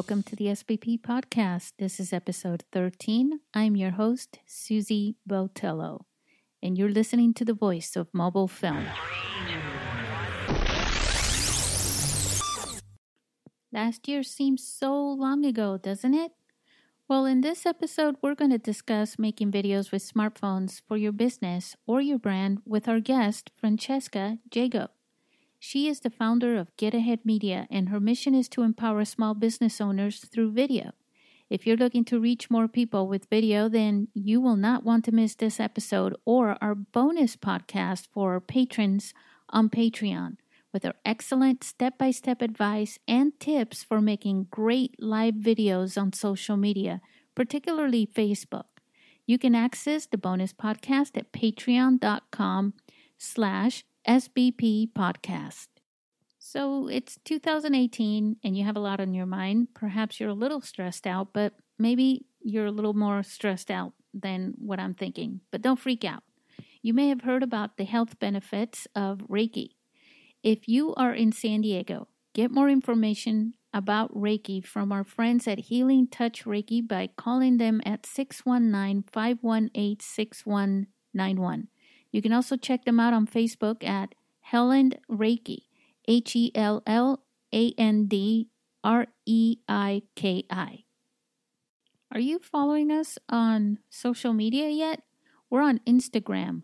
Welcome to the SBP podcast. This is episode 13. I'm your host, Susie Botello, and you're listening to the voice of mobile film. Last year seems so long ago, doesn't it? Well, in this episode, we're going to discuss making videos with smartphones for your business or your brand with our guest, Francesca Jago. She is the founder of Get Ahead Media, and her mission is to empower small business owners through video. If you're looking to reach more people with video, then you will not want to miss this episode or our bonus podcast for our patrons on Patreon with our excellent step by step advice and tips for making great live videos on social media, particularly Facebook. You can access the bonus podcast at patreon.com slash SBP podcast. So it's 2018 and you have a lot on your mind. Perhaps you're a little stressed out, but maybe you're a little more stressed out than what I'm thinking. But don't freak out. You may have heard about the health benefits of Reiki. If you are in San Diego, get more information about Reiki from our friends at Healing Touch Reiki by calling them at 619 518 6191. You can also check them out on Facebook at Helland Reiki, H E L L A N D R E I K I. Are you following us on social media yet? We're on Instagram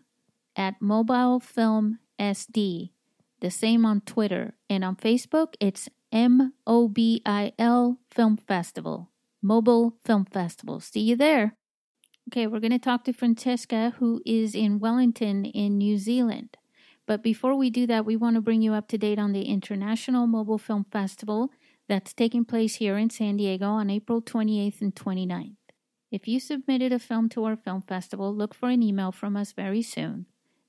at Mobile Film SD, the same on Twitter, and on Facebook it's M O B I L Film Festival, Mobile Film Festival. See you there. Okay, we're going to talk to Francesca, who is in Wellington, in New Zealand. But before we do that, we want to bring you up to date on the International Mobile Film Festival that's taking place here in San Diego on April 28th and 29th. If you submitted a film to our film festival, look for an email from us very soon.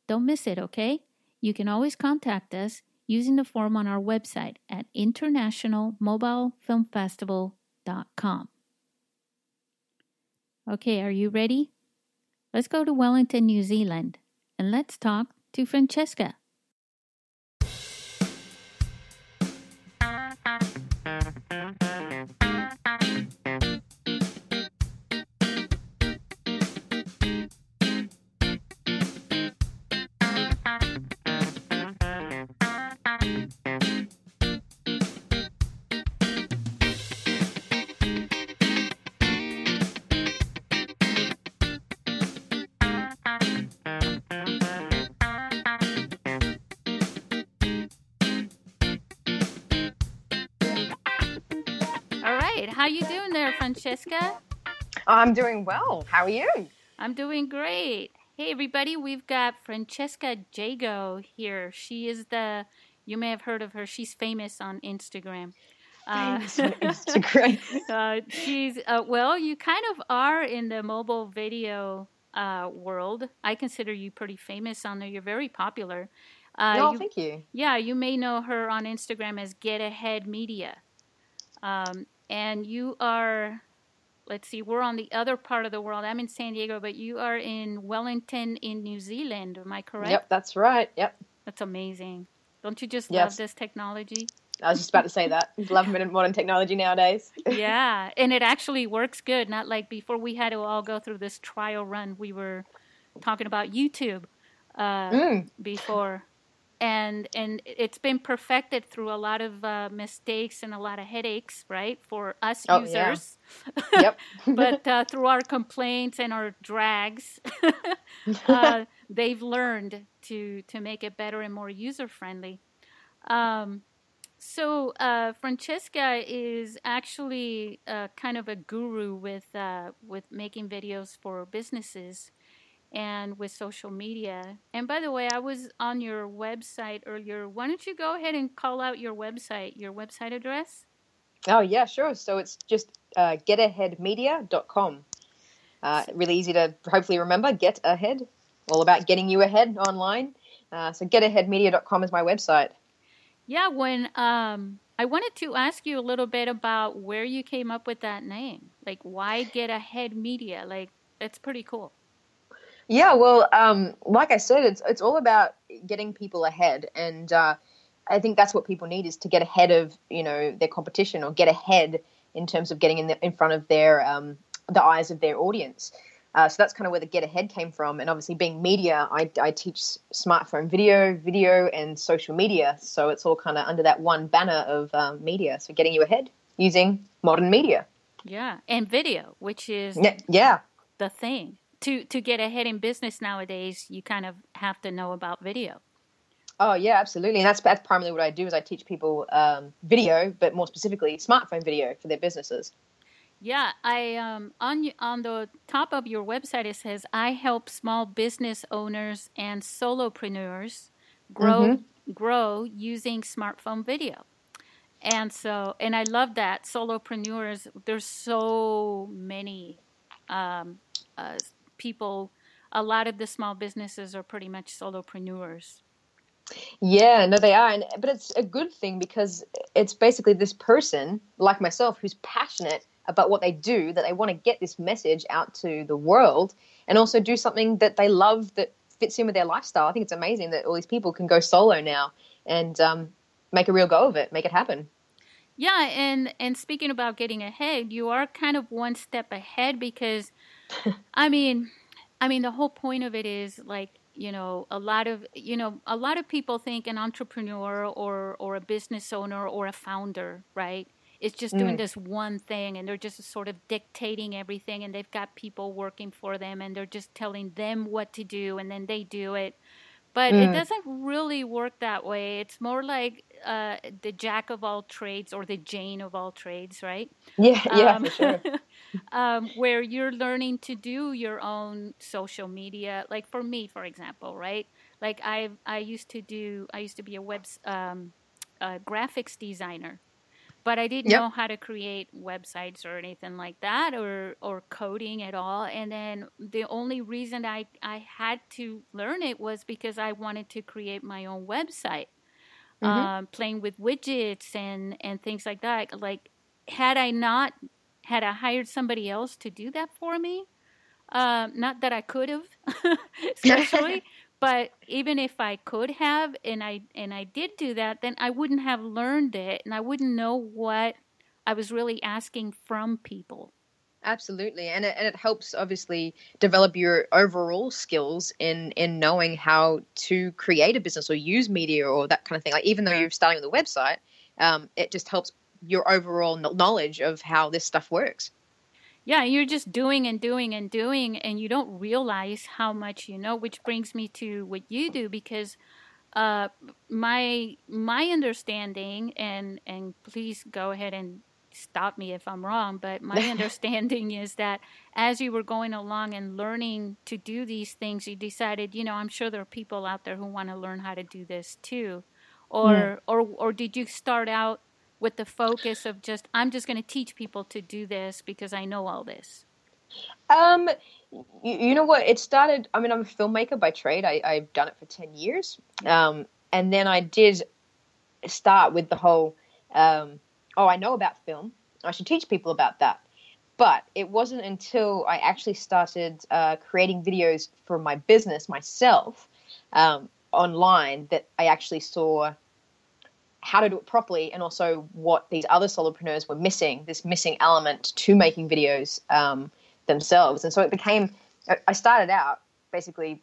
Don't miss it, okay? You can always contact us using the form on our website at internationalmobilefilmfestival.com. Okay, are you ready? Let's go to Wellington, New Zealand, and let's talk to Francesca. Francesca? I'm doing well. How are you? I'm doing great. Hey, everybody, we've got Francesca Jago here. She is the, you may have heard of her, she's famous on Instagram. Uh, Instagram. uh, she's, uh, well, you kind of are in the mobile video uh, world. I consider you pretty famous on there. You're very popular. Uh, oh, you- thank you. yeah, you may know her on Instagram as Get Ahead Media. Um, and you are, let's see, we're on the other part of the world. I'm in San Diego, but you are in Wellington, in New Zealand. Am I correct? Yep, that's right. Yep. That's amazing. Don't you just Yes. love this technology? I was just about to say that. Love modern technology nowadays. yeah, and it actually works good. Not like before we had to all go through this trial run. We were talking about YouTube uh, Mm. before, and and it's been perfected through a lot of uh, mistakes and a lot of headaches, right, for us Oh, yeah. users. Yep. but uh, through our complaints and our drags, uh, they've learned to to make it better and more user friendly. Um, so uh, Francesca is actually uh, kind of a guru with uh, with making videos for businesses and with social media. And by the way, I was on your website earlier. Why don't you go ahead and call out your website, your website address? oh, yeah, sure. So it's just uh, getaheadmedia.com. Uh, really easy to hopefully remember. Get ahead. All about getting you ahead online. Uh, so getaheadmedia.com is my website. Yeah, when um, I wanted to ask you a little bit about where you came up with that name. Like, why Get Ahead Media? Like, it's pretty cool. Yeah, well, um, like I said, it's it's all about getting people ahead, and uh, I think that's what people need is to get ahead of you know their competition or get ahead in terms of getting in, the, in front of their um, the eyes of their audience. Uh, so that's kind of where the get ahead came from. And obviously, being media, I, I teach smartphone video, video, and social media. So it's all kind of under that one banner of um, media. So getting you ahead using modern media. Yeah, and video, which is yeah, yeah. the thing. To to get ahead in business nowadays, you kind of have to know about video. Oh yeah, absolutely, and that's that's primarily what I do is I teach people um, video, but more specifically smartphone video for their businesses. Yeah, I um, on on the top of your website it says I help small business owners and solopreneurs grow mm-hmm. grow using smartphone video. And so, and I love that solopreneurs. There's so many um, uh, people. A lot of the small businesses are pretty much solopreneurs. Yeah, no, they are, and but it's a good thing because it's basically this person like myself who's passionate about what they do that they want to get this message out to the world and also do something that they love that fits in with their lifestyle. I think it's amazing that all these people can go solo now and um, make a real go of it, make it happen. Yeah, and and speaking about getting ahead, you are kind of one step ahead because, I mean, I mean the whole point of it is like you know a lot of you know a lot of people think an entrepreneur or or a business owner or a founder, right? It's just doing mm. this one thing and they're just sort of dictating everything and they've got people working for them and they're just telling them what to do and then they do it. But mm. it doesn't really work that way. It's more like uh, the jack of all trades or the Jane of all trades, right? Yeah, yeah, um, sure. um, where you're learning to do your own social media. Like for me, for example, right? Like I I used to do I used to be a web um, a graphics designer but I didn't yep. know how to create websites or anything like that or or coding at all. And then the only reason I I had to learn it was because I wanted to create my own website, mm-hmm. um, playing with widgets and and things like that. Like had I not had I hired somebody else to do that for me, um, not that I could have, especially, but even if I could have and I and I did do that, then I wouldn't have learned it and I wouldn't know what I was really asking from people. Absolutely, and it, and it helps obviously develop your overall skills in in knowing how to create a business or use media or that kind of thing. Like even though you're starting with a website, um, it just helps your overall knowledge of how this stuff works yeah, you're just doing and doing and doing, and you don't realize how much you know. Which brings me to what you do, because uh, my my understanding, and and please go ahead and stop me if I'm wrong, but my understanding is that as you were going along and learning to do these things, you decided, you know, I'm sure there are people out there who want to learn how to do this too, or yeah. or or did you start out with the focus of just I'm just going to teach people to do this because I know all this? Um, you, you, know what? It started. I mean, I'm a filmmaker by trade. I, I've done it for ten years, um, and then I did start with the whole. Um, oh, I know about film. I should teach people about that. But it wasn't until I actually started uh, creating videos for my business myself um, online that I actually saw how to do it properly and also what these other solopreneurs were missing this missing element to making videos um, themselves. And so it became i started out basically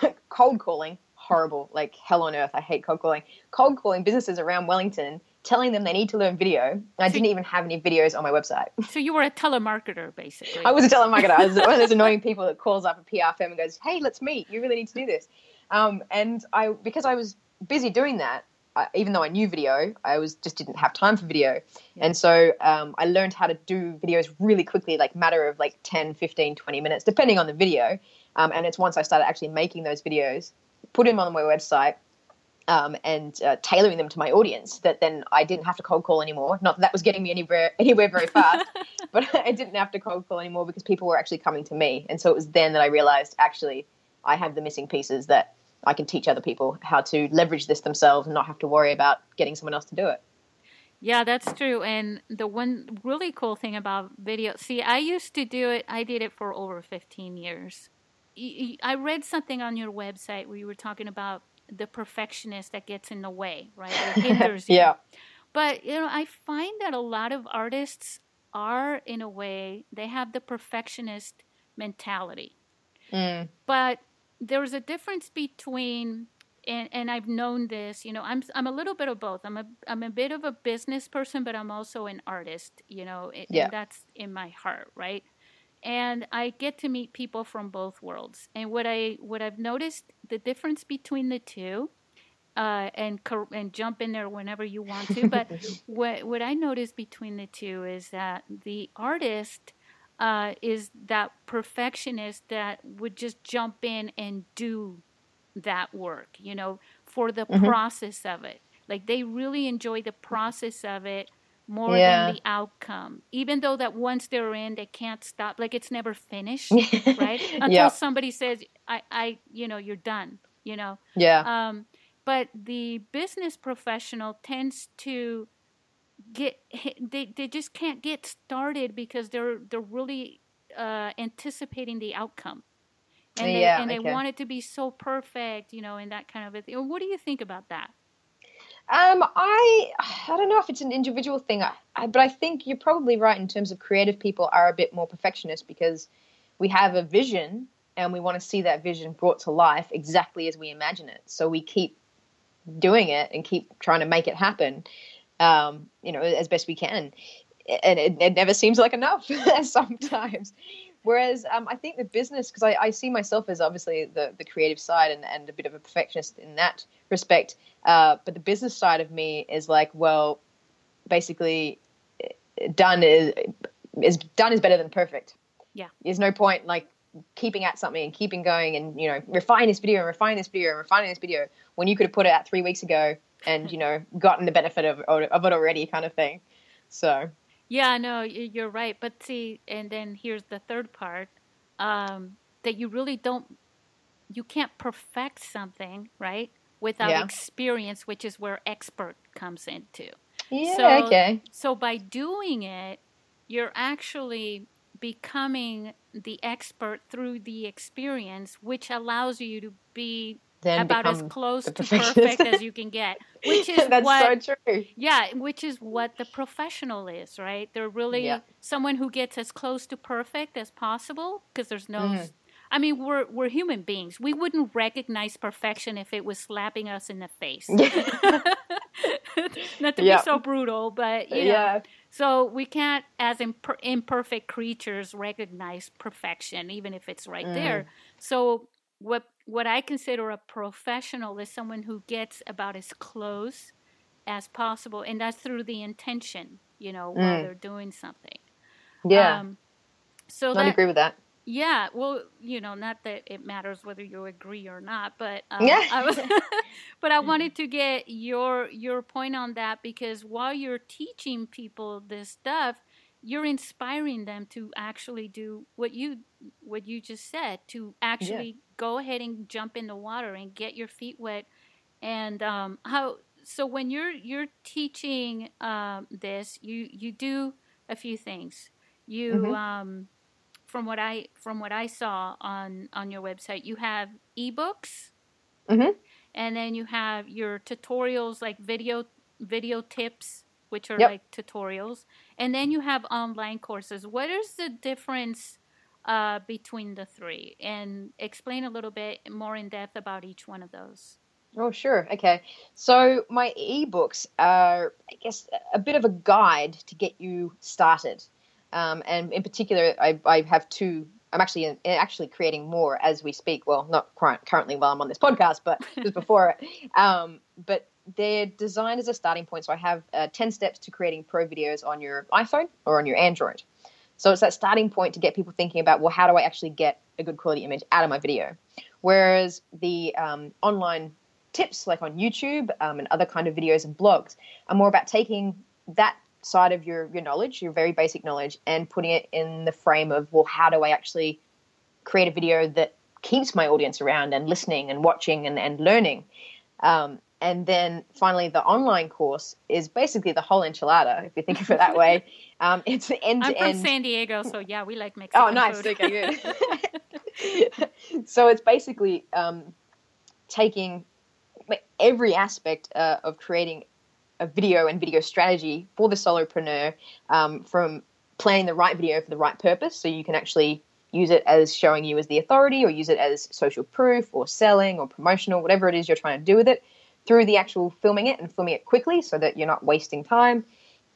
cold calling horrible like hell on earth i hate cold calling cold calling businesses around wellington telling them they need to learn video i didn't even have any videos on my website. So you were a telemarketer basically. I was a telemarketer. I was one of those annoying people that calls up a pr firm and goes hey let's meet. You really need to do this. Um, and i because i was busy doing that I, even though I knew video, I was just didn't have time for video. Yeah. And so um, I learned how to do videos really quickly, like matter of like 10, 15, 20 minutes, depending on the video. Um, and it's once I started actually making those videos, putting them on my website, um, and uh, tailoring them to my audience that then I didn't have to cold call anymore. Not that that was getting me anywhere anywhere very fast, but I didn't have to cold call anymore because people were actually coming to me. And so it was then that I realized actually I have the missing pieces that I can teach other people how to leverage this themselves and not have to worry about getting someone else to do it. Yeah, that's true. And the one really cool thing about video, see, I used to do it, I did it for over 15 years. I read something on your website where you were talking about the perfectionist that gets in the way, right? It hinders you. yeah. But, you know, I find that a lot of artists are in a way they have the perfectionist mentality. Mm. But there's a difference between and, and I've known this, you know, I'm I'm a little bit of both. I'm a I'm a bit of a business person, but I'm also an artist, you know, it, Yeah. and that's in my heart, right? And I get to meet people from both worlds. And what I what I've noticed the difference between the two, uh, and and jump in there whenever you want to. But what what I noticed between the two is that the artist uh, is that perfectionist that would just jump in and do that work, you know, for the Mhm. process of it. Like they really enjoy the process of it more Yeah. than the outcome. Even though that once they're in, they can't stop. Like it's never finished, right? Until Yeah. somebody says, "I, I, you know, you're done." You know. Yeah. Um, but the business professional tends to get they they just can't get started because they're they're really uh, anticipating the outcome, and they Yeah, and they okay. want it to be so perfect, you know, and that kind of a thing. What do you think about that? Um, I I don't know if it's an individual thing, I, I, but I think you're probably right in terms of creative people are a bit more perfectionist because we have a vision and we want to see that vision brought to life exactly as we imagine it. So we keep doing it and keep trying to make it happen, um, you know, as best we can. And it, it never seems like enough sometimes. Whereas um, I think the business, because I, I see myself as obviously the, the creative side and, and a bit of a perfectionist in that respect. Uh, but the business side of me is like, well, basically, eh, done is is done is better than perfect. Yeah. There's no point like keeping at something and keeping going and you know refine this video and refine this video and refining this video when you could have put it out three weeks ago and you know gotten the benefit of of it already, kind of thing. So Yeah, no, you're right. But see, and then here's the third part um, that you really don't, you can't perfect something, right? Without Yeah. experience, which is where expert comes into. yeah, So- okay, So by doing it, you're actually becoming the expert through the experience, which allows you to be then about as close to perfect as you can get, which is that's what so true. yeah, which is what the professional is, right? They're really Yeah. someone who gets as close to perfect as possible because there's no. Mhm. I mean, we're we're human beings. We wouldn't recognize perfection if it was slapping us in the face. Not to Yeah. be so brutal, but you know. yeah, So we can't, as imper- imperfect creatures, recognize perfection, even if it's right there. Mm. So what what I consider a professional is someone who gets about as close as possible, and that's through the intention, you know, while Mm. they're doing something. yeah. Um, so I agree with that. yeah, well, you know, not that it matters whether you agree or not, but um, Yeah. I was, but I wanted to get your your point on that because while you're teaching people this stuff, you're inspiring them to actually do what you what you just said to actually go ahead and jump in the water and get your feet wet. And um, how so when you're you're teaching um, this, you you do a few things. You Mhm. um, from what I from what I saw on on your website, you have ebooks, Mhm. and then you have your tutorials like video video tips, which are Yep. like tutorials, and then you have online courses. What is the difference uh, between the three? And explain a little bit more in depth about each one of those. Oh, sure. Okay. So my ebooks are, I guess, a bit of a guide to get you started. Um, and in particular, I, I have two. I'm actually in, actually creating more as we speak. Well, not currently while I'm on this podcast, but just before it. Um, but they're designed as a starting point. So I have uh, 10 steps to creating pro videos on your iPhone or on your Android. So it's that starting point to get people thinking about, well, how do I actually get a good quality image out of my video? Whereas the um, online tips, like on YouTube um, and other kind of videos and blogs, are more about taking that side of your, your knowledge, your very basic knowledge, and putting it in the frame of, well, how do I actually create a video that keeps my audience around and listening and watching and, and learning? Um, and then finally, the online course is basically the whole enchilada, if you think of it that way. Um, it's end I'm from. San Diego, so yeah, we like Mexican Oh, nice. food. Okay, good. so it's basically um, taking every aspect uh, of creating a video and video strategy for the solopreneur, um, from planning the right video for the right purpose so you can actually use it as showing you as the authority or use it as social proof or selling or promotional, whatever it is you're trying to do with it, through the actual filming it and filming it quickly so that you're not wasting time.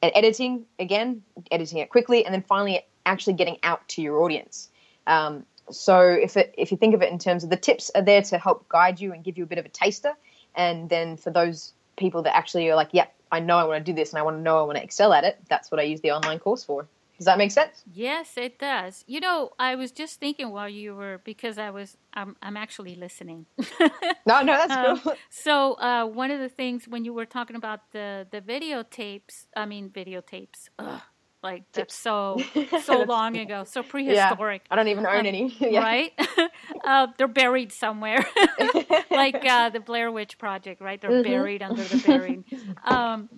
And editing, again, editing it quickly, and then finally actually getting out to your audience. Um, so if it, if you think of it in terms of the tips are there to help guide you and give you a bit of a taster, and then for those people that actually are like, yep, yeah, I know I want to do this and I want to know I want to excel at it, that's what I use the online course for. Does that make sense? Yes, it does. You know, I was just thinking while you were because I was I'm I'm actually listening. no, no, that's um, cool. So uh, one of the things when you were talking about the the videotapes, I mean videotapes. Ugh, like that's so so long ago, so prehistoric. Yeah, I don't even own um, any. yeah. Right? uh, they're buried somewhere, like uh, the Blair Witch Project. Right? They're mm-hmm. buried under the buried. Um,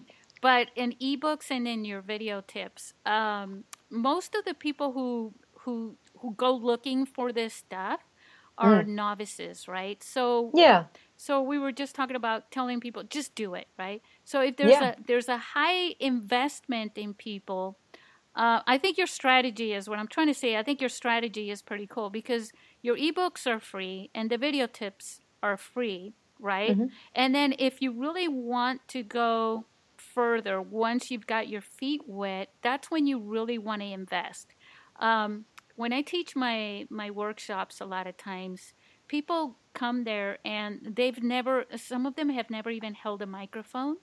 but in ebooks and in your video tips, um, most of the people who who who go looking for this stuff are mm. novices, right? So yeah. So we were just talking about telling people just do it, right? So if there's yeah. a there's a high investment in people, uh, I think your strategy is what I'm trying to say. I think your strategy is pretty cool because your ebooks are free and the video tips are free, right? Mm-hmm. And then if you really want to go further once you've got your feet wet that's when you really want to invest. Um, when i teach my my workshops a lot of times people come there and they've never some of them have never even held a microphone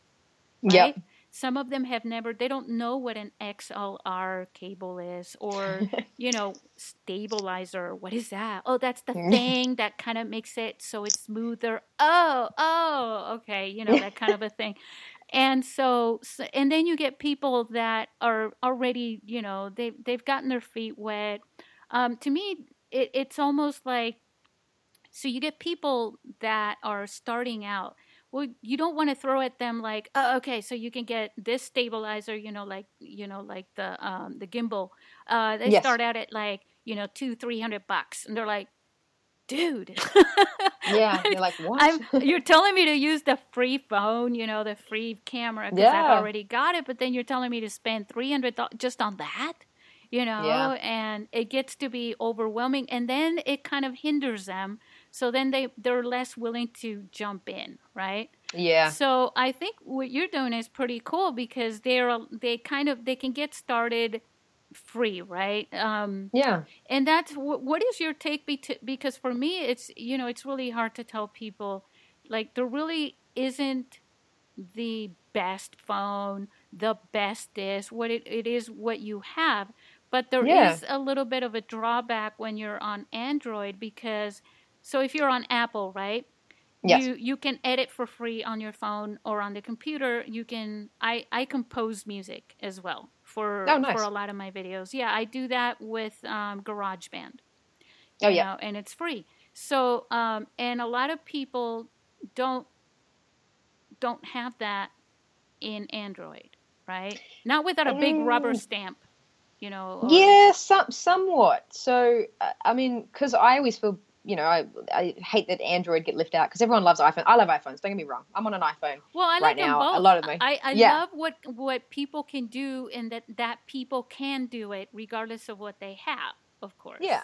right? yep some of them have never they don't know what an xlr cable is or you know stabilizer what is that? Oh that's the thing that kind of makes it so it's smoother. Oh oh okay you know that kind of a thing and so, so, and then you get people that are already you know they they've gotten their feet wet. Um, to me it, it's almost like so you get people that are starting out. Well you don't want to throw at them like oh, okay so you can get this stabilizer you know like you know like the um, the gimbal. Uh, they yes. start out at like you know two three hundred bucks and they're like dude. yeah, you're like, what? I'm, you're telling me to use the free phone, you know, the free camera because yeah. I've already got it, but then you're telling me to spend three hundred just on that, you know, yeah. and it gets to be overwhelming, and then it kind of hinders them. So then they they're less willing to jump in, right? Yeah. So I think what you're doing is pretty cool because they're they kind of they can get started free, right? Um, yeah. And that's what is your take? Be because for me, it's you know it's really hard to tell people like there really isn't the best phone, the best this. What it, it is, what you have, but there yeah. is a little bit of a drawback when you're on Android because so if you're on Apple, right? Yes. You you can edit for free on your phone or on the computer. You can I I compose music as well for oh, nice. for a lot of my videos. Yeah, I do that with um, GarageBand. Oh yeah, know, and it's free. So um, and a lot of people don't don't have that in Android, right? Not without a big rubber mm. stamp, you know. Or... Yeah, some somewhat. So uh, I mean, because I always feel you know, I, I hate that Android get left out because everyone loves iPhone. I love iPhones. Don't get me wrong. I'm on an iPhone. Well, I right like now. Both. A lot of them. I, I yeah. love what what people can do, and that that people can do it regardless of what they have. Of course. Yeah.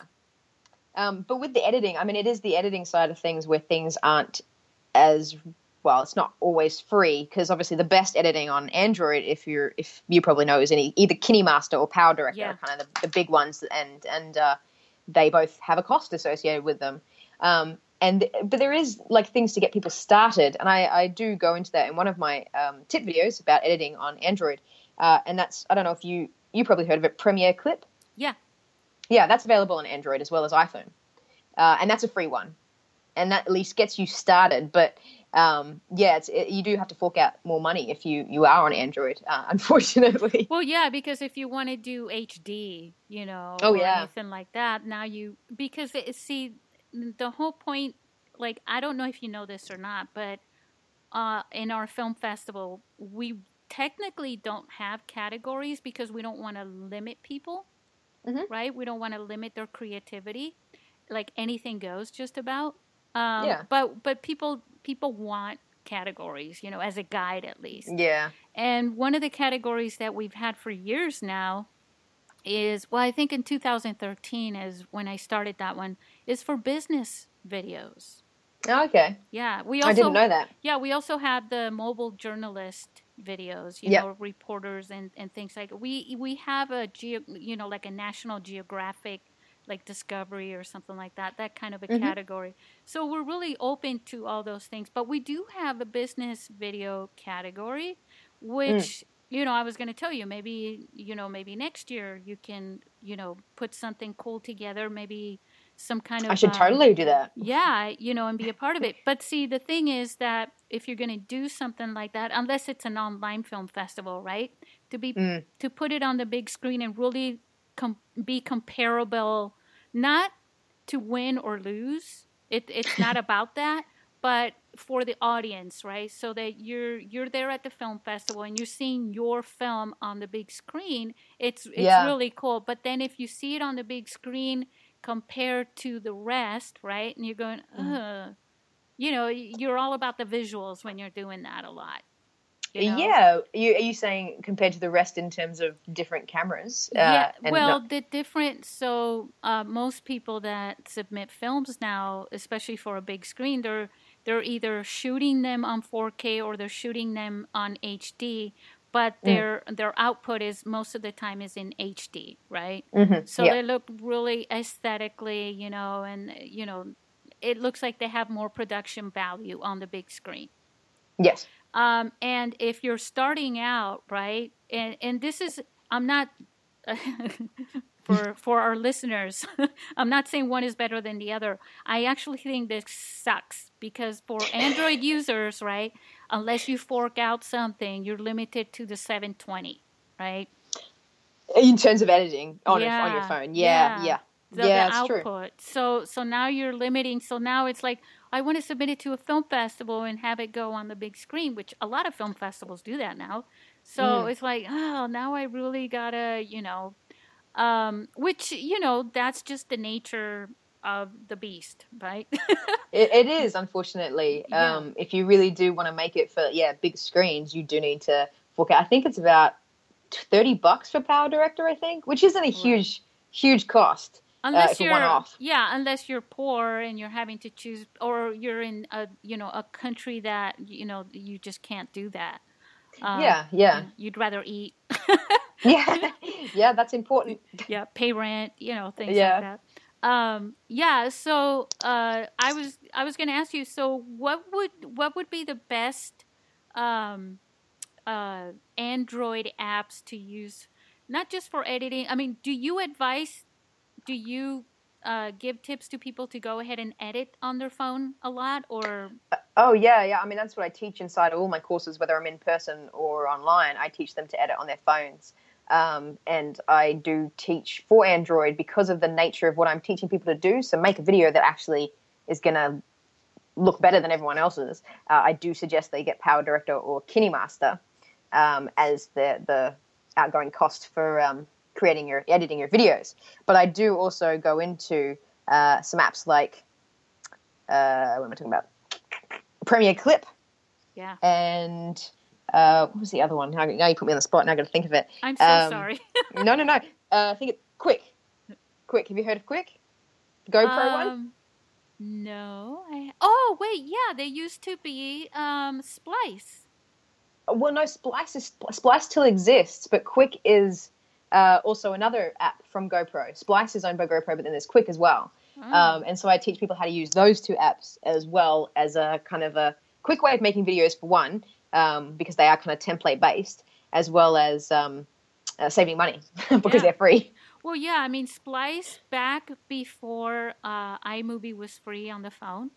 Um, but with the editing, I mean, it is the editing side of things where things aren't as well. It's not always free because obviously the best editing on Android, if you're if you probably know, is any either KineMaster or Power Director, yeah. kind of the, the big ones, and and uh, they both have a cost associated with them. Um, and but there is like things to get people started, and I, I do go into that in one of my um, tip videos about editing on Android, uh, and that's I don't know if you you probably heard of it, Premiere Clip. Yeah, yeah, that's available on Android as well as iPhone, uh, and that's a free one, and that at least gets you started. But um, yeah, it, you do have to fork out more money if you you are on Android, uh, unfortunately. Well, yeah, because if you want to do HD, you know, oh or yeah, anything like that, now you because it, see the whole point, like, I don't know if you know this or not, but uh, in our film festival, we technically don't have categories because we don't want to limit people, mm-hmm. right? We don't want to limit their creativity. Like anything goes, just about. Um, yeah. But but people people want categories, you know, as a guide at least. Yeah. And one of the categories that we've had for years now is well, I think in 2013 is when I started that one. Is for business videos. Oh, okay. Yeah, we also I didn't know that. Yeah, we also have the mobile journalist videos, you Yep. know, reporters and, and things like we we have a geo, you know, like a National Geographic like Discovery or something like that, that kind of a Mhm. category. So we're really open to all those things, but we do have a business video category which you know, I was going to tell you maybe, you know, maybe next year you can, you know, put something cool together, maybe some kind of I should um, totally do that. yeah, you know, and be a part of it. But see, the thing is that if you're going to do something like that, unless it's an online film festival, right? To be Mm. to put it on the big screen and really com- be comparable, not to win or lose. It, it's not about that, but for the audience, right? So that you're you're there at the film festival and you're seeing your film on the big screen. It's it's Yeah. really cool. But then if you see it on the big screen compared to the rest, right? And you're going. Mm-hmm. Ugh. you know, you're all about the visuals when you're doing that a lot. You know? Yeah, you, are you saying compared to the rest in terms of different cameras? Uh, yeah. Well, not- the different. So uh, most people that submit films now, especially for a big screen, they're they're either shooting them on 4K or they're shooting them on HD. But Mm. their their output is most of the time is in HD, right? Mhm, So yeah. they look really aesthetically, you know, and you know, it looks like they have more production value on the big screen. yes. Um, and if you're starting out, right, and and this is, I'm not for for our listeners, I'm not saying one is better than the other. I actually think this sucks because for Android users, right, unless you fork out something, you're limited to the 720, right? In terms of editing on, a, on your phone. Yeah, yeah. yeah. the, yeah, the it's true. So so now you're limiting. So now it's like I want to submit it to a film festival and have it go on the big screen, which a lot of film festivals do that now. So Mm. it's like, oh, now I really gotta, you know, um, which you know that's just the nature of the beast, right? It, it is, unfortunately. Yeah. Um, if you really do want to make it for yeah big screens, you do need to fork out. I think it's about thirty bucks for Power Director. I think, which isn't a huge huge cost. Unless it's you're one-off. yeah unless you're poor and you're having to choose or you're in a you know a country that you know you just can't do that Um, yeah, yeah, you'd rather eat yeah, yeah. That's important. yeah pay rent you know things Yeah. like that um yeah so uh i was i was going to ask you so what would what would be the best um uh android apps to use not just for editing i mean do you advise do you uh, give tips to people to go ahead and edit on their phone a lot or Oh yeah, yeah. I mean, that's what I teach inside all my courses, whether I'm in person or online. I teach them to edit on their phones, um, and I do teach for Android because of the nature of what I'm teaching people to do. So make a video that actually is going to look better than everyone else's. Uh, I do suggest they get Power Director or KineMaster um, as the the outgoing cost for um, creating your editing your videos. But I do also go into uh, some apps like uh, what am I talking about? Premiere Clip yeah and uh, what was the other one? Now, you put me on the spot. Now I got to think of it. i'm so Um, sorry no, no, no. Uh, I think it's Quik. Quik. Have you heard of Quik? The GoPro one. Um, no I, oh wait yeah they used to be um splice Well, no, Splice is Splice still exists, but Quik is uh, also another app from GoPro. Splice is owned by GoPro, but then there's Quik as well. Oh. Um, and so I teach people how to use those two apps as well as a kind of a quick way of making videos for one, um, because they are kind of template based, as well as um, uh, saving money because Yeah. they're free. Well, yeah, I mean, Splice back before uh, iMovie was free on the phone.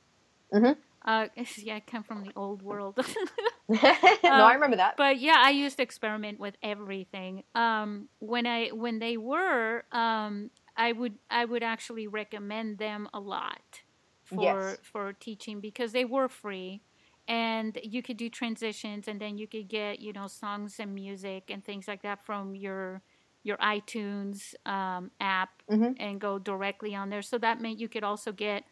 Mhm. Uh, yeah, I come from the old world. no, I remember that. but yeah, I used to experiment with everything. Um, when I when they were, um, I would I would actually recommend them a lot for Yes. for teaching because they were free. And you could do transitions, and then you could get you know songs and music and things like that from your your iTunes um, app Mhm. and go directly on there. So that meant you could also get,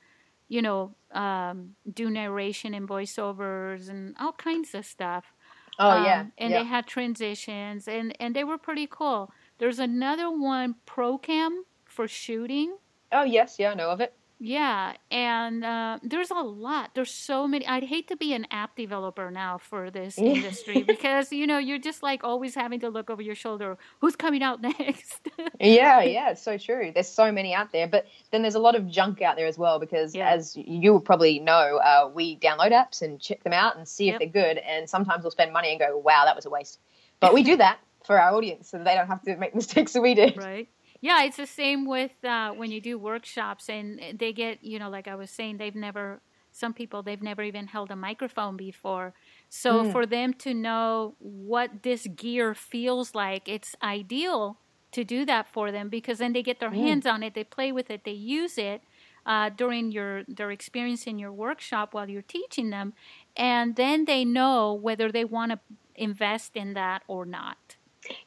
you know, um, do narration and voiceovers and all kinds of stuff. Oh Um, yeah, and yeah. they had transitions, and and they were pretty cool. There's another one, ProCam, for shooting. Oh yes, yeah, I know of it. Yeah, and uh, there's a lot. There's so many. I'd hate to be an app developer now for this industry because you know you're just like always having to look over your shoulder. Who's coming out next? yeah, yeah, it's so true. There's so many out there, but then there's a lot of junk out there as well because, Yeah. as you probably know, uh, we download apps and check them out and see Yep. if they're good. And sometimes we'll spend money and go, "Wow, that was a waste." But we do that for our audience so that they don't have to make mistakes that we did. right. Yeah, it's the same with uh, when you do workshops and they get, you know, like I was saying, they've never, some people, they've never even held a microphone before. So Mm. for them to know what this gear feels like, it's ideal to do that for them because then they get their Mm. hands on it, they play with it, they use it uh, during your their experience in your workshop while you're teaching them, and then they know whether they want to invest in that or not.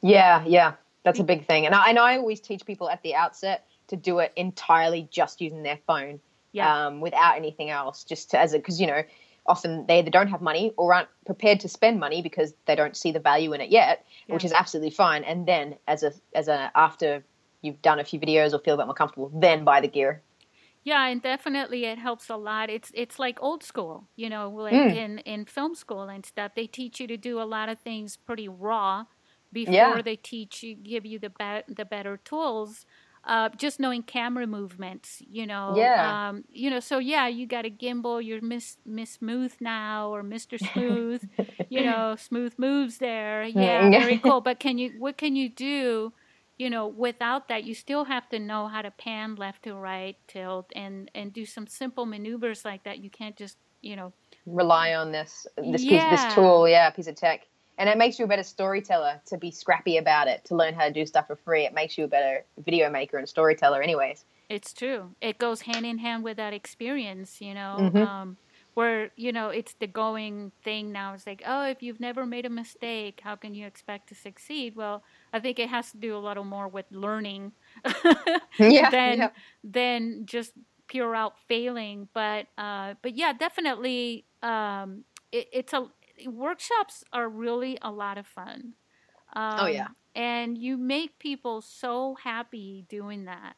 Yeah, yeah, that's a big thing. And I, and I always teach people at the outset to do it entirely just using their phone, Yeah. um, without anything else, just to, as a because you know often they either don't have money or aren't prepared to spend money because they don't see the value in it yet, which is absolutely fine. And then as a as a after you've done a few videos or feel a bit more comfortable, then buy the gear. Yeah, and definitely it helps a lot. It's it's like old school, you know, like Mm. in in film school and stuff. They teach you to do a lot of things pretty raw before Yeah. they teach you, give you the be- the better tools. Uh, just knowing camera movements, you know. Yeah. Um, you know, so yeah, you got a gimbal. You're Miss Miss Smooth now or Mister Smooth. you know, smooth moves there. Yeah, Mm. very cool. But can you? What can you do? you know, without that, you still have to know how to pan left to right, tilt, and and do some simple maneuvers like that. You can't just, you know, Rely on this this piece this tool, yeah, piece of tech. And it makes you a better storyteller to be scrappy about it, to learn how to do stuff for free. It makes you a better video maker and storyteller, anyways. it's true. It goes hand in hand with that experience, you know. Mhm. Um, where you know it's the going thing now. It's like, oh, if you've never made a mistake, how can you expect to succeed? Well, I think it has to do a little more with learning Yeah, than yeah. than just pure out failing. But uh, but yeah, definitely, um, it, it's a workshops are really a lot of fun. Um, Oh, yeah. and you make people so happy doing that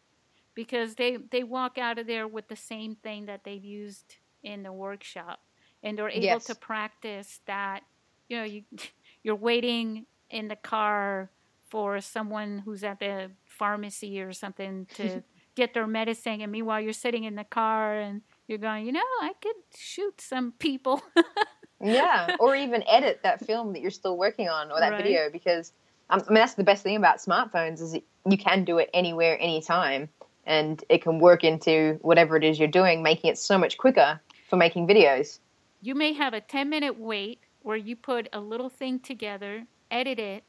because they they walk out of there with the same thing that they've used in the workshop, and they're able Yes. to practice that. You know, you you're waiting in the car for someone who's at the pharmacy or something to get their medicine, and meanwhile you're sitting in the car and you're going, you know, I could shoot some people. yeah, or even edit that film that you're still working on or that Right. video because um, I mean that's the best thing about smartphones is you can do it anywhere, anytime, and it can work into whatever it is you're doing, making it so much quicker for making videos. you may have a 10 minute wait where you put a little thing together, edit it,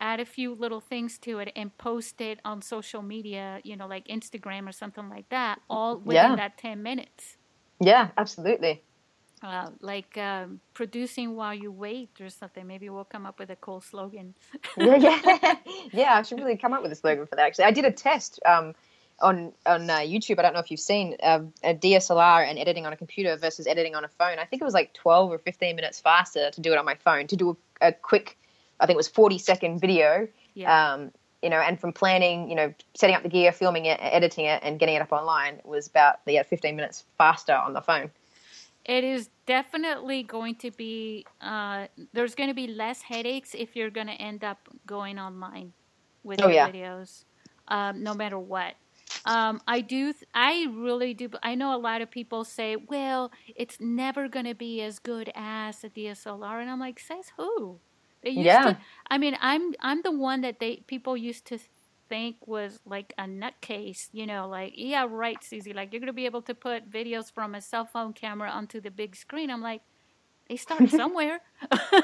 add a few little things to it, and post it on social media, you know, like Instagram or something like that, all within Yeah. that 10 minutes. Yeah, absolutely. Uh, like um, producing while you wait or something. Maybe we'll come up with a cool slogan. yeah, yeah, yeah. I should really come up with a slogan for that. Actually, I did a test um, on on uh, YouTube. I don't know if you've seen uh, a DSLR and editing on a computer versus editing on a phone. I think it was like twelve or fifteen minutes faster to do it on my phone. To do a, a quick, I think it was forty second video. Yeah. Um, you know, and from planning, you know, setting up the gear, filming it, editing it, and getting it up online was about yeah, fifteen minutes faster on the phone. It is definitely going to be, uh, there's going to be less headaches if you're going to end up going online with Oh, your yeah. videos, um, no matter what. Um, I do, th- I really do. I know a lot of people say, well, it's never going to be as good as a DSLR. And I'm like, says who? They used Yeah. to, I mean, I'm, I'm the one that they, people used to think was like a nutcase, you know, like, yeah, right, Susie, like you're going to be able to put videos from a cell phone camera onto the big screen. I'm like, they start somewhere.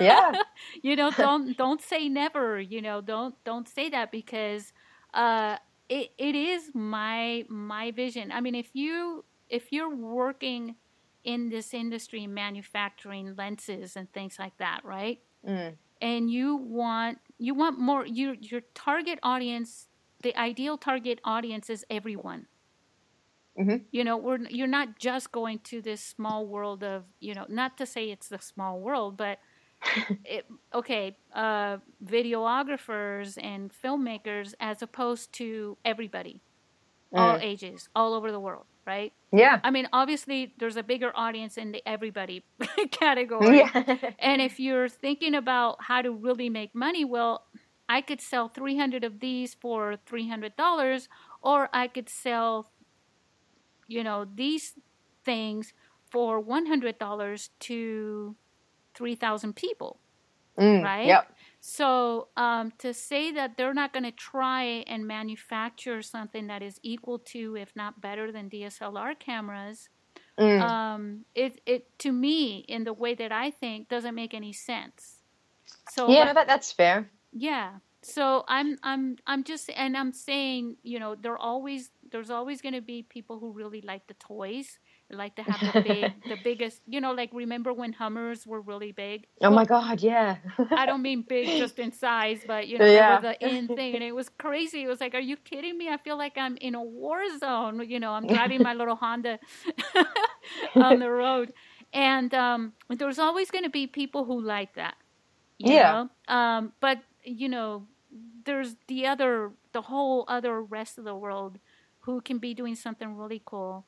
Yeah. you know, don't don't say never, you know, don't don't say that because uh it, it is my my vision. I mean, if you if you're working in this industry manufacturing lenses and things like that, right? Mm. and you want you want more your your target audience the ideal target audience is everyone Mhm. you know we're you're not just going to this small world of you know not to say it's the small world but it, okay, uh, videographers and filmmakers as opposed to everybody, mm. all ages, all over the world, right? Yeah. I mean, obviously, there's a bigger audience in the everybody category. Yeah. and if you're thinking about how to really make money, well, I could sell 300 of these for $300, or I could sell, you know, these things for $100 to 3,000 people. Mm, right? Yep. So um, to say that they're not going to try and manufacture something that is equal to, if not better than DSLR cameras, mm. um, it it to me, in the way that I think, doesn't make any sense. So yeah, no, that that's fair. Yeah. So I'm I'm I'm just and I'm saying, you know, there always there's always going to be people who really like the toys like to have the big, the biggest, you know, like remember when Hummers were really big? Oh my God, yeah. I don't mean big just in size, but you know, yeah. the in thing, and it was crazy. It was like, are you kidding me? I feel like I'm in a war zone. You know, I'm driving my little Honda on the road, and um, there's always going to be people who like that. yeah. Know? Um, but you know, there's the other, the whole other rest of the world who can be doing something really cool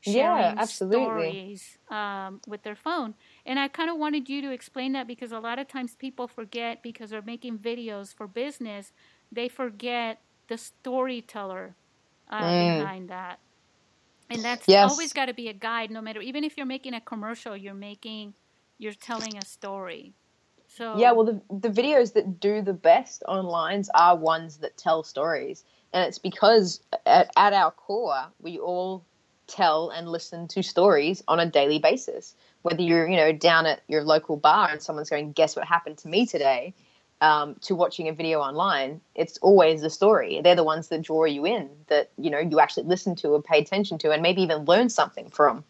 sharing yeah, stories um, with their phone. And I kind of wanted you to explain that because a lot of times people forget because they're making videos for business, they forget the storyteller uh, mm. behind that. And that's yes. always got to be a guide, no matter even if you're making a commercial, you're making, you're telling a story. So yeah, well, the the videos that do the best online are ones that tell stories, and it's because at, at our core we all tell and listen to stories on a daily basis. Whether you're, you know, down at your local bar and someone's going, "Guess what happened to me today?" Um, to watching a video online, it's always the story. They're the ones that draw you in, that you know you actually listen to or pay attention to, and maybe even learn something from.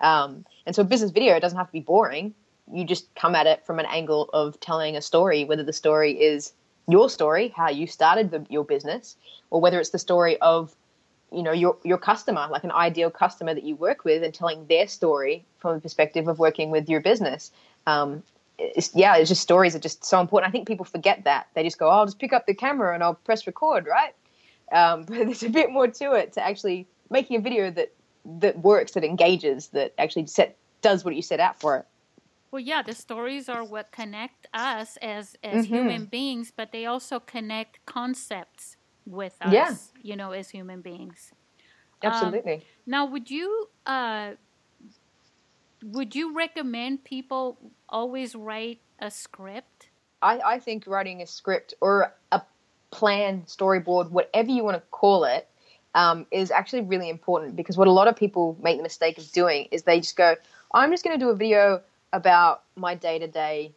Um, and so, a business video doesn't have to be boring. You just come at it from an angle of telling a story, whether the story is your story, how you started the, your business, or whether it's the story of you know your your customer like an ideal customer that you work with and telling their story from the perspective of working with your business. Um, it's, yeah it's just stories are just so important. I think people forget that. They just go oh, i'll just pick up the camera and i'll press record right? Um, but there's a bit more to it to actually making a video that that works that engages that actually set does what you set out for it well yeah the stories are what connect us as as mm-hmm. human beings but they also connect concepts with us, yeah. you know, as human beings. Absolutely. Um, now, would you uh, would you recommend people always write a script? I, I think writing a script or a plan, storyboard, whatever you want to call it, um, is actually really important because what a lot of people make the mistake of doing is they just go, I'm just going to do a video about my day to day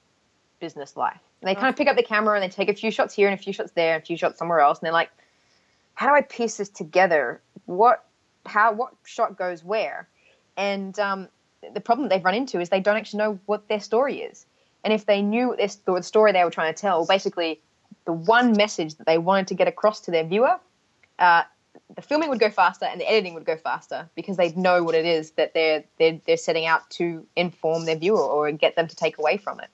business life. And they kind of pick up the camera and they take a few shots here and a few shots there and a few shots somewhere else. And they're like, how do I piece this together? What, how, what shot goes where? And um, the problem they've run into is they don't actually know what their story is. And if they knew this, the story they were trying to tell, basically the one message that they wanted to get across to their viewer, uh, the filming would go faster and the editing would go faster because they'd know what it is that they're, they're, they're setting out to inform their viewer or get them to take away from it.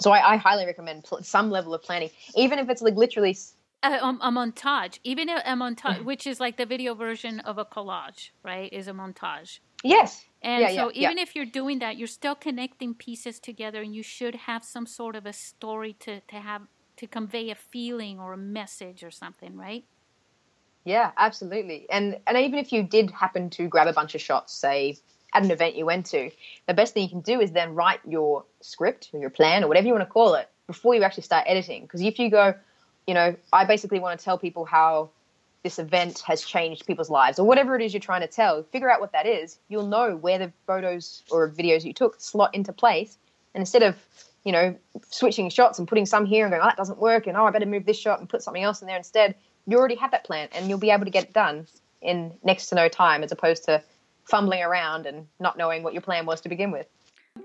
So I, I highly recommend pl- some level of planning, even if it's like literally a, a, montage, even a, a montage, mm-hmm. which is like the video version of a collage, right? Is a montage. Yes. And yeah, so yeah, even yeah. if you're doing that, you're still connecting pieces together, and you should have some sort of a story to to have to convey a feeling or a message or something, right? Yeah, absolutely. And and even if you did happen to grab a bunch of shots, say at an event you went to, the best thing you can do is then write your script or your plan or whatever you want to call it before you actually start editing. Because if you go, you know, I basically want to tell people how this event has changed people's lives or whatever it is you're trying to tell, figure out what that is. You'll know where the photos or videos you took slot into place. And instead of, you know, switching shots and putting some here and going, oh, that doesn't work, and oh, I better move this shot and put something else in there instead, you already have that plan and you'll be able to get it done in next to no time as opposed to fumbling around and not knowing what your plan was to begin with.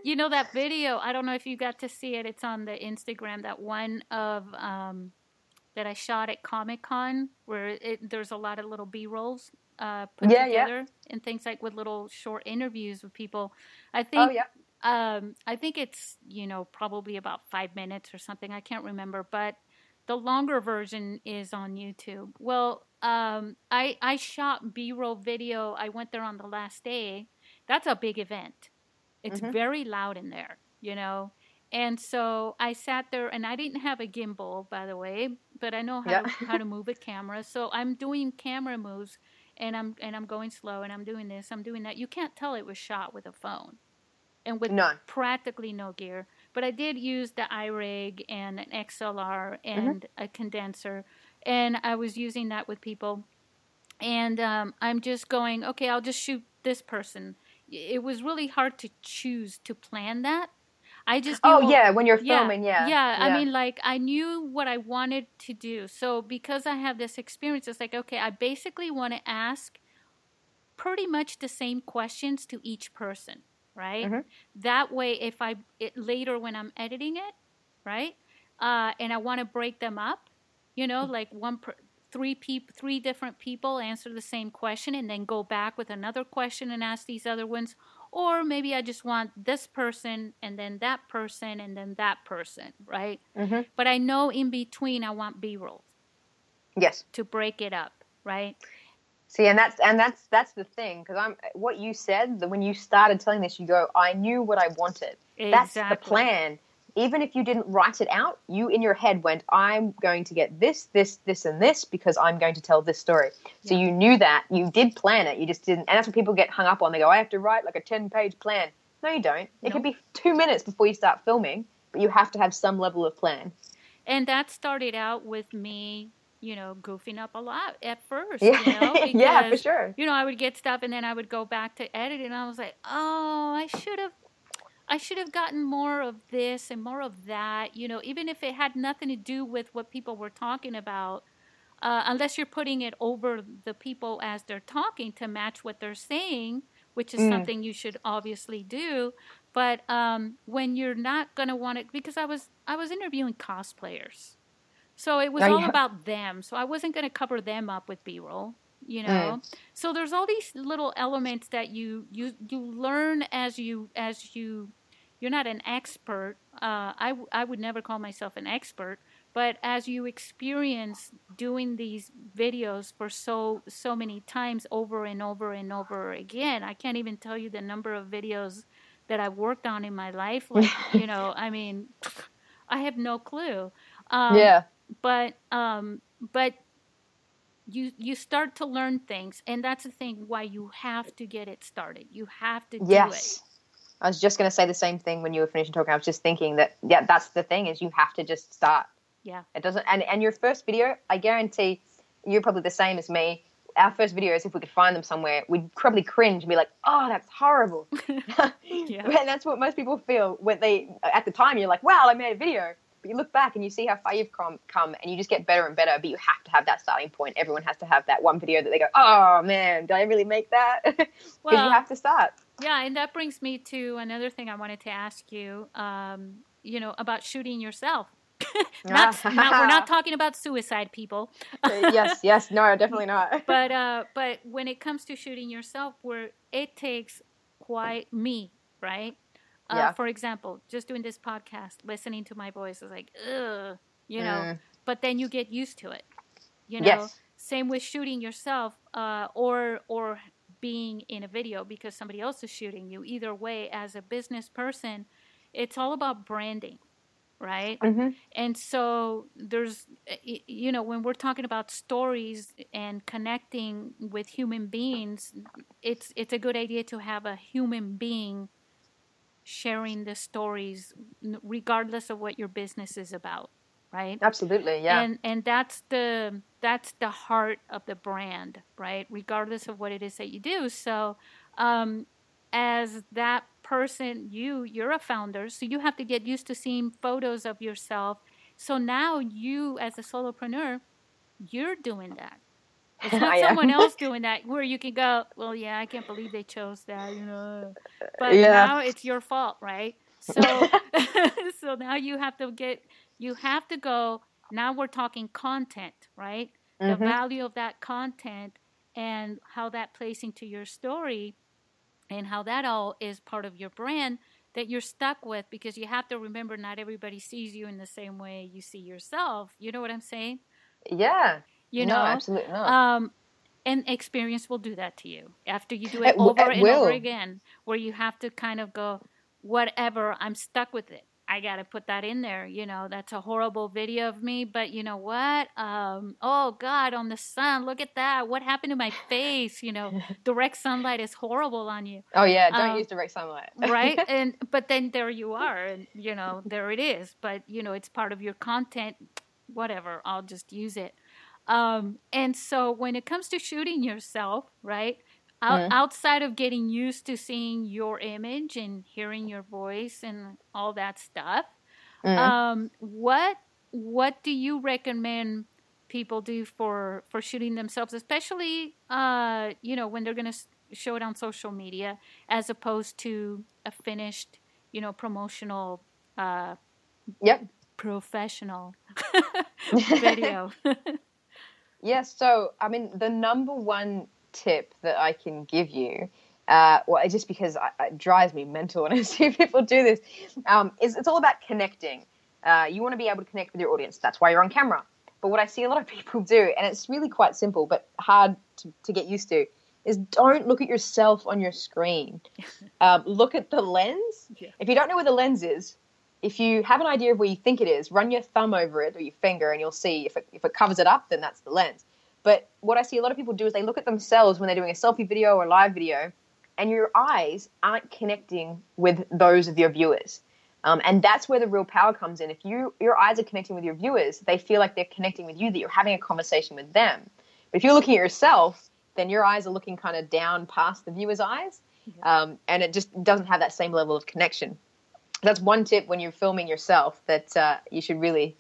You know that video? I don't know if you got to see it. It's on the Instagram. That one of um, that I shot at Comic Con, where it, there's a lot of little B rolls uh, put yeah, together yeah. and things like with little short interviews with people. I think. Oh, yeah. um, I think it's you know probably about five minutes or something. I can't remember, but the longer version is on YouTube. Well, um, I I shot B-roll video. I went there on the last day. That's a big event. It's Mhm. very loud in there, you know. And so I sat there, and I didn't have a gimbal, by the way, but I know how Yeah. to, how to move a camera. So I'm doing camera moves, and I'm and I'm going slow, and I'm doing this, I'm doing that. You can't tell it was shot with a phone, and with No. practically no gear. But I did use the iRig and an XLR and a condenser, and I was using that with people. And um, I'm just going, okay, I'll just shoot this person. It was really hard to choose to plan that. I just Oh yeah, when you're yeah, filming, yeah. yeah. I mean, like I knew what I wanted to do. So because I have this experience, it's like okay, I basically want to ask pretty much the same questions to each person, right? Mhm. That way, if I it, later when I'm editing it, right, uh, and I want to break them up, you know, like one per, three peop, three different people answer the same question, and then go back with another question and ask these other ones. Or maybe I just want this person and then that person and then that person, right? Mhm. But I know in between I want B roll yes. to break it up, right? See, and that's and that's that's the thing because I'm what you said that when you started telling this, you go, I knew what I wanted. That's the plan. Even if you didn't write it out, you in your head went, I'm going to get this, this, this, and this because I'm going to tell this story. So Yeah. you knew that. You did plan it. You just didn't. And that's what people get hung up on. They go, I have to write like a 10 page plan. No, you don't. It could be two minutes before you start filming, but you have to have some level of plan. And that started out with me, you know, goofing up a lot at first. Yeah, You know, yeah, for sure. You know, I would get stuff and then I would go back to edit and I was like, oh, I should have. I should have gotten more of this and more of that, you know, even if it had nothing to do with what people were talking about, uh, unless you're putting it over the people as they're talking to match what they're saying, which is Mm. something you should obviously do. But um, when you're not gonna want it, because I was I was interviewing cosplayers, so it was all about them. So I wasn't gonna cover them up with B-roll, you Mm. know. So there's all these little elements that you you you learn as you as you you're not an expert. Uh, I I would never call myself an expert, but as you experience doing these videos for so so many times over and over and over again, I can't even tell you the number of videos that I've worked on in my life. Like you know, I mean, I have no clue. Um, yeah. But um but you you start to learn things and that's the thing why you have to get it started you have to do Yes. I was just going to say the same thing when you were finishing talking. I was just thinking that yeah, that's the thing is you have to just start. Yeah. It doesn't and and your first video, I guarantee you're probably the same as me. Our first videos, if we could find them somewhere, we'd probably cringe and be like, "Oh, that's horrible." Yeah. And that's what most people feel when they at the time you're like, "Wow, I made a video." But you look back and you see how far you've come, come and you just get better and better. But you have to have that starting point. Everyone has to have that one video that they go, "Oh man, did I really make that?" Because Well, you have to start. yeah and that brings me to another thing i wanted to ask you um you know about shooting yourself not, not we're not talking about suicide people yes, yes, no, definitely not. but uh but when it comes to shooting yourself where it takes quite me right uh, Yeah. for example just doing this podcast listening to my voice is like ugh you know Mm. but then you get used to it you know Yes. same with shooting yourself uh, or or being in a video because somebody else is shooting you either way as a business person it's all about branding right Mhm. and so there's you know when we're talking about stories and connecting with human beings it's it's a good idea to have a human being sharing the stories regardless of what your business is about right? Absolutely, yeah. and and that's the that's the heart of the brand right? Regardless of what it is that you do. So um as that person you you're a founder so you have to get used to seeing photos of yourself. So now you as a solopreneur you're doing that it's not someone else doing that where you can go well yeah i can't believe they chose that you know but Yeah. now it's your fault right so so now you have to get you have to go now we're talking content right the Mhm. value of that content and how that plays into your story and how that all is part of your brand that you're stuck with because you have to remember not everybody sees you in the same way you see yourself. You know what I'm saying? Yeah. You no, know, absolutely not. um, and experience will do that to you after you do it, It over it and will. over again, where you have to kind of go, whatever, I'm stuck with it. I got to put that in there. You know, that's a horrible video of me, but you know what? Um, oh God, on the sun, look at that. What happened to my face? You know, direct sunlight is horrible on you oh yeah, don't um, use direct sunlight. right and but then there you are and you know there it is but you know it's part of your content whatever i'll just use it um, and so when it comes to shooting yourself right out, outside of getting used to seeing your image and hearing your voice and all that stuff Mm. um, what what do you recommend people do for for shooting themselves especially uh, you know when they're going to show it on social media as opposed to a finished you know promotional uh, Yep. professional video Yeah, so I mean, the number one tip that I can give you, uh, well, just because I, it drives me mental when I see people do this, um, is it's all about connecting. Uh, you want to be able to connect with your audience. That's why you're on camera. But what I see a lot of people do, and it's really quite simple but hard to, to get used to, is don't look at yourself on your screen. Um, look at the lens. Yeah. If you don't know where the lens is, if you have an idea of where you think it is, run your thumb over it or your finger, and you'll see if it, if it covers it up, then that's the lens. But what I see a lot of people do is they look at themselves when they're doing a selfie video or a live video, and your eyes aren't connecting with those of your viewers. Um, and that's where the real power comes in. If you your eyes are connecting with your viewers, they feel like they're connecting with you, that you're having a conversation with them. But if you're looking at yourself, then your eyes are looking kind of down past the viewer's eyes, um, and it just doesn't have that same level of connection. That's one tip when you're filming yourself that uh, you should really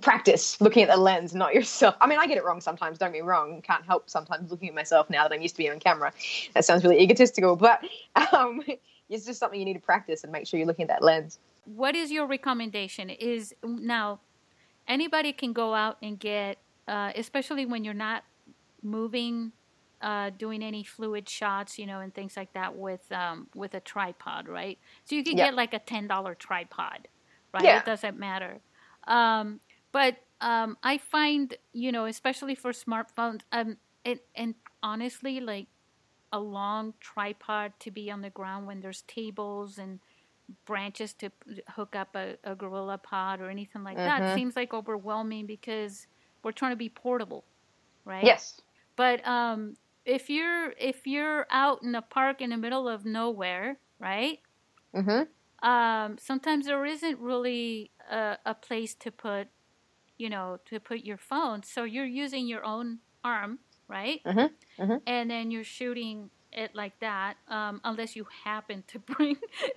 practice looking at the lens, not yourself. I mean, I get it wrong sometimes. Don't me wrong. Can't help sometimes looking at myself now that I'm used to being on camera. That sounds really egotistical, but um, it's just something you need to practice and make sure you're looking at that lens. what is your recommendation is now anybody can go out and get uh, especially when you're not moving uh, doing any fluid shots you know and things like that with um, with a tripod right so you can Yeah. get like a $10 tripod right Yeah. it doesn't matter um, but um, i find you know especially for smartphones um, and, and honestly like a long tripod to be on the ground when there's tables and branches to hook up a, a GorillaPod or anything like that Mhm. seems like overwhelming because we're trying to be portable right Yes. but um if you're if you're out in a park in the middle of nowhere right Mm-hmm. um sometimes there isn't really a, a place to put you know to put your phone so you're using your own arm right Mhm, mhm. and then you're shooting it like that um, unless you happen to bring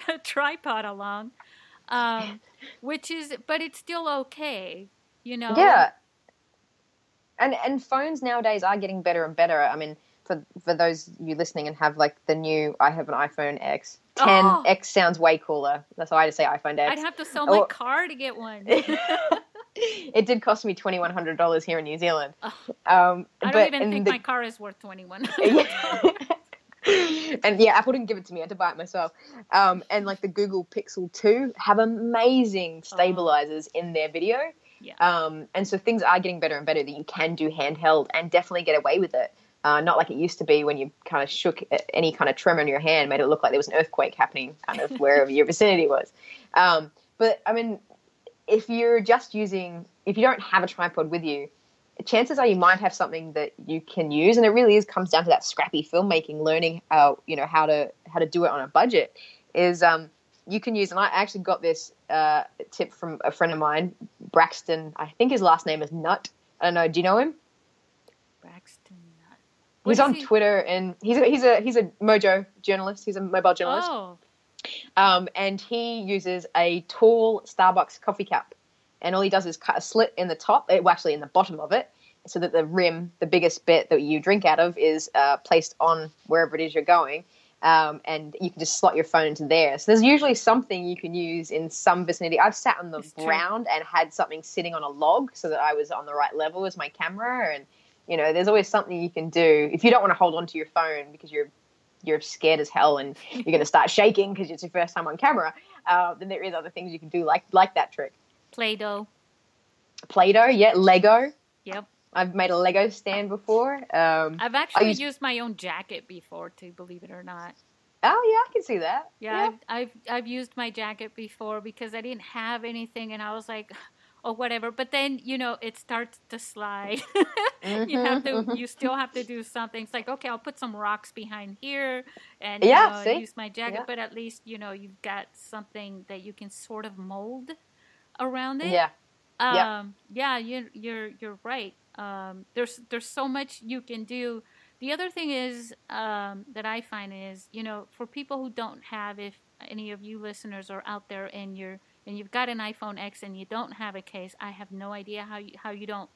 a tripod along um, which is but it's still okay you know Yeah. And and phones nowadays are getting better and better. I mean, for for those you listening and have like the new, I have an iPhone X. 10 Oh. X sounds way cooler. That's why I just say iPhone X. i'd have to sell my Oh. car to get one it did cost me twenty one hundred dollars here in New Zealand. Um, i don't even think the- my car is worth 21 and yeah, Apple didn't give it to me. I had to buy it myself. Um, and like the Google Pixel 2 have amazing stabilizers in their video. Oh. Yeah. Um, and so things are getting better and better that you can do handheld and definitely get away with it. Uh, not like it used to be when you kind of shook any kind of tremor in your hand, made it look like there was an earthquake happening kind of wherever your vicinity was. Um, but I mean, if you're just using, if you don't have a tripod with you, chances are you might have something that you can use and it really is comes down to that scrappy filmmaking learning how you know how to how to do it on a budget is um you can use and i actually got this uh, tip from a friend of mine braxton i think his last name is nut i don't know do you know him braxton. What he's on he- twitter and he's a, he's a he's a mojo journalist he's a mobile journalist oh um, and he uses a tall Starbucks coffee cup, and all he does is cut a slit in the top, eh, well, actually in the bottom of it, so that the rim, the biggest bit that you drink out of, is uh, placed on wherever it is you're going, um, and you can just slot your phone into there. So there's usually something you can use in some vicinity. I've sat on the It's true. ground and had something sitting on a log so that I was on the right level as my camera, and you know, there's always something you can do if you don't want to hold on to your phone because you're you're scared as hell and you're going to start shaking because it's your first time on camera, uh, then there is other things you can do like like that trick. Play-Doh. Play-Doh, yeah, Lego. Yep. I've made a Lego stand before. Um, I've actually used- used my own jacket before too, believe it or not. oh yeah, I can see that. Yeah, I've, I've I've used my jacket before because I didn't have anything, and I was like, oh whatever. But then you know it starts to slide. you have to, Mhm, you still have to do something. It's like okay, I'll put some rocks behind here, and Yeah, you know, use my jacket. Yeah. But at least you know you've got something that you can sort of mold around it. yeah. Um, Yeah. yeah, you're you're you're right. Um, there's there's so much you can do. The other thing is um, that I find is you know for people who don't have, if any of you listeners are out there and you're and you've got an iPhone X and you don't have a case, I have no idea how you how you don't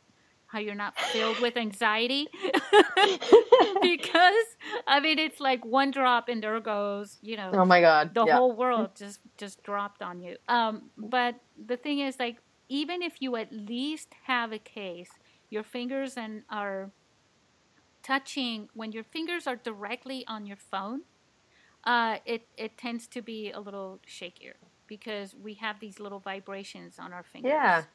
how you're not filled with anxiety because I mean it's like one drop and there goes you know Oh my god. the yeah. whole world just just dropped on you. Um, but the thing is, like, even if you at least have a case, your fingers and are touching when your fingers are directly on your phone, uh, it it tends to be a little shakier because we have these little vibrations on our fingers. Yeah.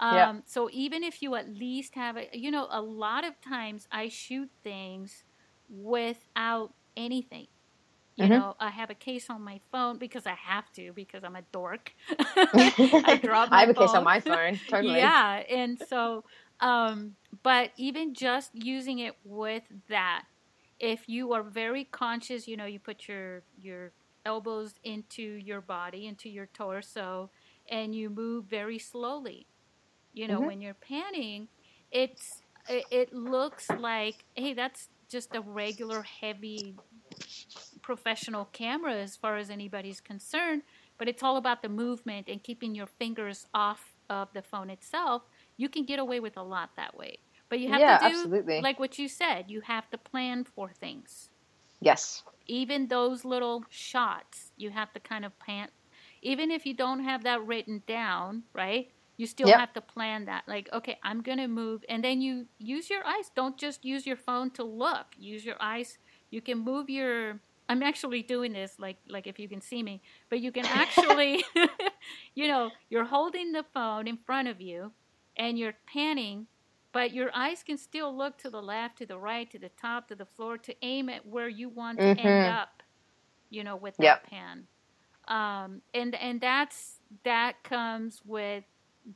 Um, Yeah. So even if you at least have a, you know, a lot of times I shoot things without anything. You Mhm. know, I have a case on my phone because I have to because I'm a dork. I drop I have a case on my phone. Totally. Yeah, and so, um, but even just using it with that, if you are very conscious, you know, you put your your elbows into your body, into your torso, and you move very slowly. You know, Mhm. when you're panning, it's it, it looks like hey, that's just a regular heavy professional camera as far as anybody's concerned but it's all about the movement and keeping your fingers off of the phone itself. You can get away with a lot that way. But you have Yeah, to do absolutely. like what you said, you have to plan for things. Yes. Even those little shots, you have to kind of plan even if you don't have that written down, right? You still Yep. have to plan that. Like, okay, I'm going to move and then you use your eyes. Don't just use your phone to look. Use your eyes. You can move your I'm actually doing this like like if you can see me, but you can actually you know, you're holding the phone in front of you and you're panning, but your eyes can still look to the left, to the right, to the top, to the floor to aim at where you want to end Mhm. up, you know, with Yep. that pan. Um, and and that's that comes with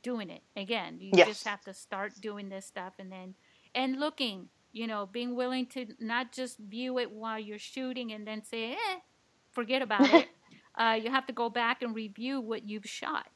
doing it again. You Yes. just have to start doing this stuff and then and looking, you know, being willing to not just view it while you're shooting and then say, eh, forget about it. Uh, you have to go back and review what you've shot.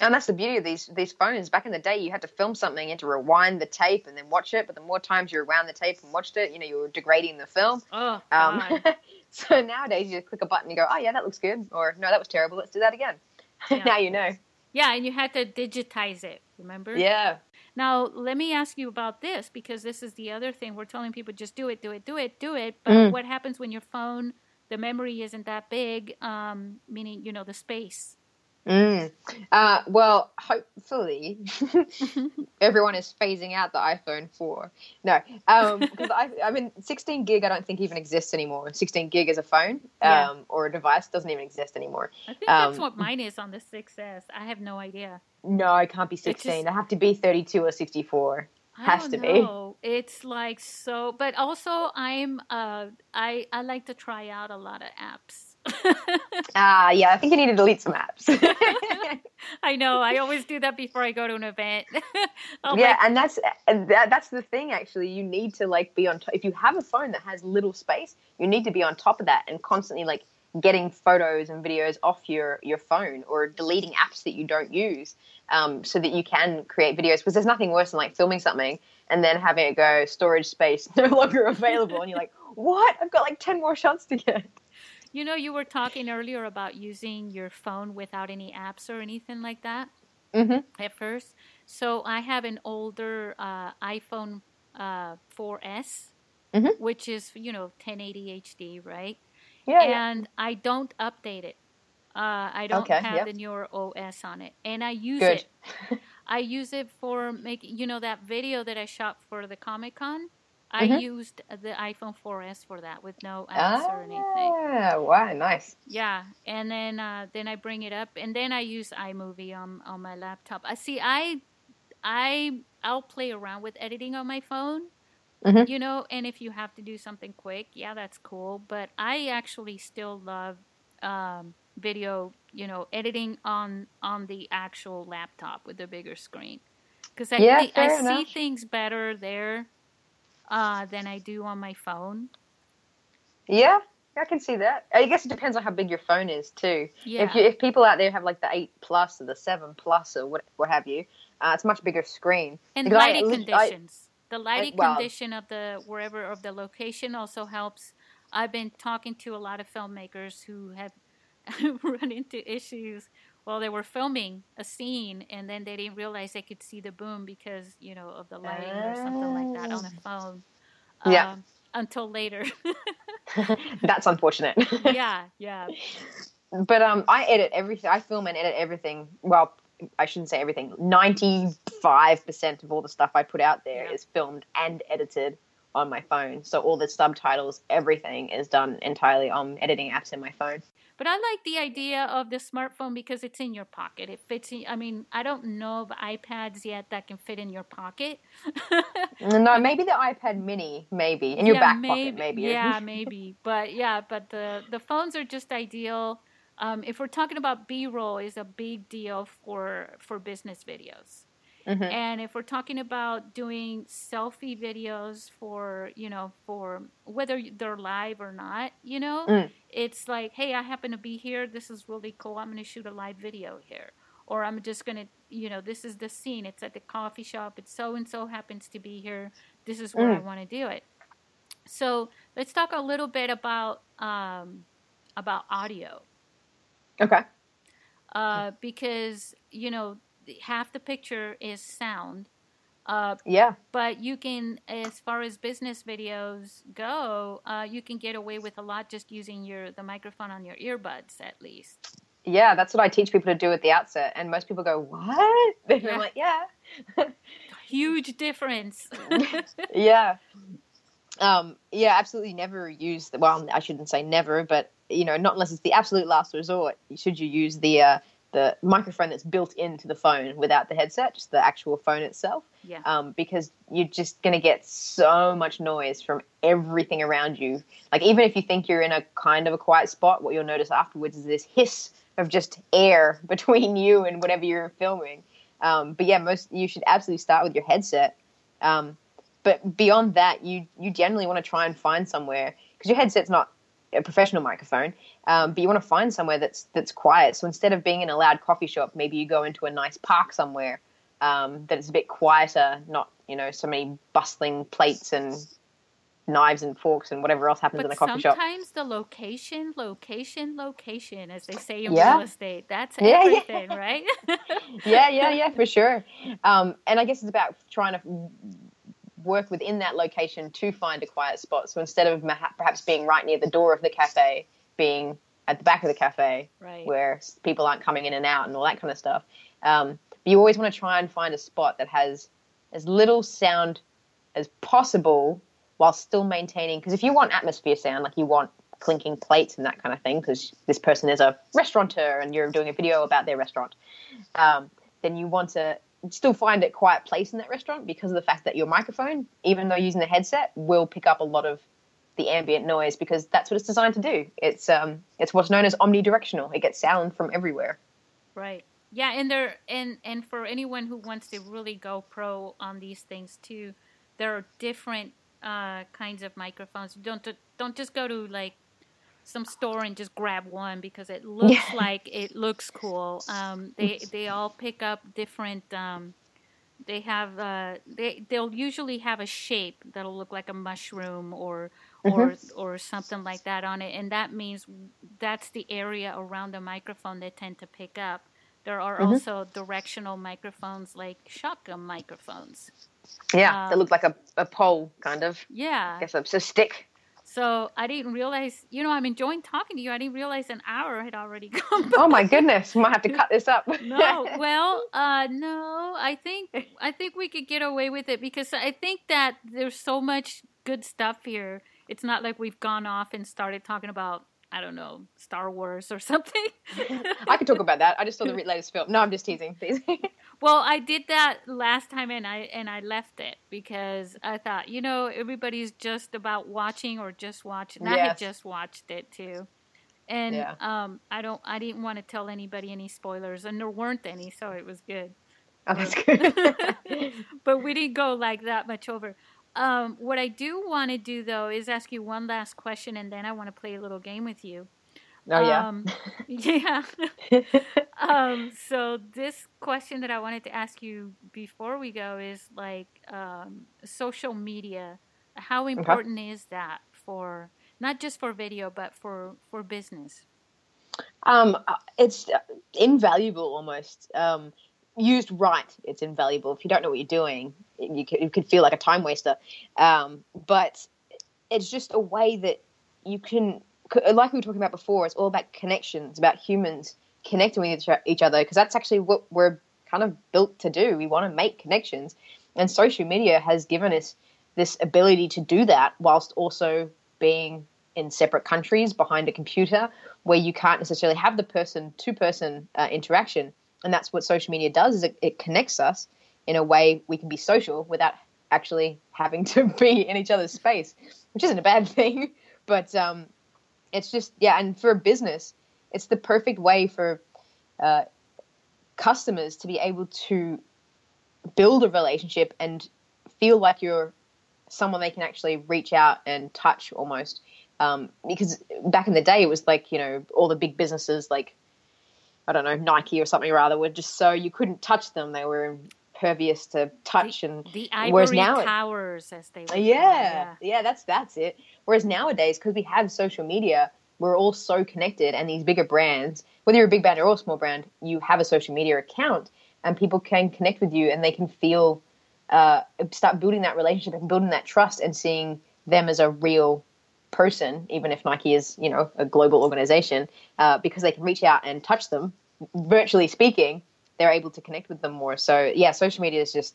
And that's the beauty of these these phones. Back in the day, you had to film something, you had to rewind the tape and then watch it. But the more times you rewound the tape and watched it, you know, you were degrading the film. Oh, Um, so nowadays, you just click a button and go, "Oh yeah, that looks good," or "No, that was terrible. Let's do that again." Yeah. now you know. yeah, and you had to digitize it. Remember? Yeah. Now, let me ask you about this because this is the other thing. We're telling people just do it, do it, do it, do it. But Mm. what happens when your phone, the memory isn't that big, um, meaning, you know, the space? Mm. Uh, well, hopefully, everyone is phasing out the iPhone 4. No, um, because I, I mean, 16 gig, I don't think even exists anymore. 16 gig as a phone Yeah. um, or a device doesn't even exist anymore. I think that's Um, what mine is on the 6S. I have no idea. No, it can't be 16. just- They have to be 32 or 64. I Has to be. It's like so, but also I'm uh I I like to try out a lot of apps. Ah, yeah, I think you need to delete some apps. I know. I always do that before I go to an event. I'll yeah, and that's and that, that's the thing. Actually, you need to like be on. top if you have a phone that has little space, you need to be on top of that and constantly like getting photos and videos off your your phone or deleting apps that you don't use, um, so that you can create videos. Because there's nothing worse than like filming something and then having it go storage space no longer available, and you're like, what? I've got like ten more shots to get. You know, you were talking earlier about using your phone without any apps or anything like that Mm-hmm. at first. So I have an older uh, iPhone uh, 4S, Mhm. which is, you know, 1080 HD, right? Yeah, yeah. and I don't update it. Uh, I don't Okay, have yep. the newer OS on it, and I use Good. it. I use it for making, you know, that video that I shot for the Comic Con. I Mhm. used the iPhone 4S for that with no apps or anything. Ah, wow, nice. Yeah, and then uh, then I bring it up, and then I use iMovie on on my laptop. I see. I I I'll play around with editing on my phone, Mhm. you know. And if you have to do something quick, yeah, that's cool. But I actually still love um, video, you know, editing on on the actual laptop with the bigger screen because I Yeah, thi- I see things better there uh, than I do on my phone. Yeah, I can see that. I guess it depends on how big your phone is too. Yeah. If you, if people out there have like the eight plus or the seven plus or what what have you, uh, it's a much bigger screen. and Because lighting I- conditions. the lighting well- condition of the wherever of the location also helps. I've been talking to a lot of filmmakers who have run into issues while they were filming a scene and then they didn't realize they could see the boom because you know of the lighting or something like that on the phone. Yeah. Um, until later. That's unfortunate. yeah, yeah. but um, I edit everything. I film and edit everything. Well, I shouldn't say everything. Ninety-five percent of all the stuff I put out there is Yeah. filmed and edited on my phone. So all the subtitles, everything is done entirely on editing apps in my phone. But I like the idea of the smartphone because it's in your pocket. It fits in. I mean, I don't know of iPads yet that can fit in your pocket. No, maybe the iPad Mini, maybe in your Yeah, back pocket, maybe. Yeah, maybe. But yeah, but the the phones are just ideal. Um, if we're talking about B-roll, is a big deal for for business videos. Mhm. And if we're talking about doing selfie videos for, you know, for whether they're live or not, you know, Mm. it's like, hey, I happen to be here. This is really cool. I'm going to shoot a live video here. Or I'm just going to, you know, this is the scene. It's at the coffee shop. It's so and so happens to be here. This is where I Mm. want to do it. So let's talk a little bit about um, about audio Okay. uh, because you know half the picture is sound. Uh, Yeah. but you can, as far as business videos go, uh, you can get away with a lot just using your the microphone on your earbuds, at least. Yeah, that's what I teach people to do at the outset. And most people go, What? And Yeah. I'm like, Yeah. Huge difference. yeah. Um, yeah, absolutely never use the, well, I shouldn't say never, but you know, not unless it's the absolute last resort, should you use the uh, the microphone that's built into the phone without the headset, just the actual phone itself. yeah. Um, because you're just going to get so much noise from everything around you. Like, even if you think you're in a kind of a quiet spot, what you'll notice afterwards is this hiss of just air between you and whatever you're filming. Um, but yeah, most you should absolutely start with your headset. Um, but beyond that, you you generally want to try and find somewhere because your headset's not a professional microphone, um, but you want to find somewhere that's that's quiet. So instead of being in a loud coffee shop, maybe you go into a nice park somewhere um, that is a bit quieter, not you know so many bustling plates and knives and forks and whatever else happens in a But coffee shop. sometimes the location, location, location, as they say in Yeah. real estate, that's Yeah, yeah. everything, right? yeah, yeah, yeah, for sure. Um, and I guess it's about trying to work within that location to find a quiet spot. So instead of perhaps being right near the door of the cafe, being at the back of the cafe right. where people aren't coming in and out and all that kind of stuff. Um, but you always want to try and find a spot that has as little sound as possible while still maintaining. Because if you want atmosphere sound, like you want clinking plates and that kind of thing, because this person is a restaurateur and you're doing a video about their restaurant, um, then you want to still find a quiet place in that restaurant because of the fact that your microphone, even though using the headset, will pick up a lot of the ambient noise because that's what it's designed to do. It's um, it's what's known as omnidirectional. It gets sound from everywhere. Right. Yeah, and there and and for anyone who wants to really go pro on these things too, there are different uh, kinds of microphones. Don't don't just go to like some store and just grab one because it looks Yeah. like it looks cool. Um, they they all pick up different. Um, they have uh, they they'll usually have a shape that'll look like a mushroom or or or something like that on it, and that means that's the area around the microphone they tend to pick up. There are Mhm. also directional microphones like shotgun microphones. Yeah, Um, they look like a, a pole, kind of. Yeah. I guess it's a stick. So I didn't realize, you know, I'm enjoying talking to you. I didn't realize an hour had already gone. Oh my goodness, we might have to cut this up. no, well, uh, no. I think I think we could get away with it because I think that there's so much good stuff here. It's not like we've gone off and started talking about I don't know Star Wars or something. I could talk about that. I just saw the latest film. No, I'm just teasing. teasing. well, I did that last time and I and I left it because I thought you know everybody's just about watching or just watching. Yes. I had just watched it too. And yeah. um, I don't. I didn't want to tell anybody any spoilers, and there weren't any, so it was good. Oh, that's good. but we didn't go like that much over. Um, what I do want to do though is ask you one last question, and then I want to play a little game with you. Oh yeah, um, yeah. um, so this question that I wanted to ask you before we go is like um, social media. How important okay. is that for not just for video but for for business? Um, uh, it's invaluable almost. Used right, it's invaluable. If you don't know what you're doing, you could, you could feel like a time waster. Um, but it's just a way that you can, like we were talking about before, it's all about connections, about humans connecting with each other, because that's actually what we're kind of built to do. We want to make connections. And social media has given us this ability to do that whilst also being in separate countries behind a computer where you can't necessarily have the person to person uh, interaction and that's what social media does is it, it connects us in a way we can be social without actually having to be in each other's space, which isn't a bad thing. But um, it's just yeah, and for a business, it's the perfect way for uh, customers to be able to build a relationship and feel like you're someone they can actually reach out and touch almost. Um, because back in the day, it was like you know all the big businesses like I don't know, Nike or something rather, were just so you couldn't touch them. They were impervious to touch the, and the ivory now towers, as they were. Yeah, yeah, yeah, that's that's it. Whereas nowadays, because we have social media, we're all so connected, and these bigger brands, whether you're a big brand or a small brand, you have a social media account, and people can connect with you, and they can feel, uh, start building that relationship and building that trust, and seeing them as a real person, even if Nike is, you know, a global organization, uh, because they can reach out and touch them, virtually speaking, they're able to connect with them more. So yeah, social media is just,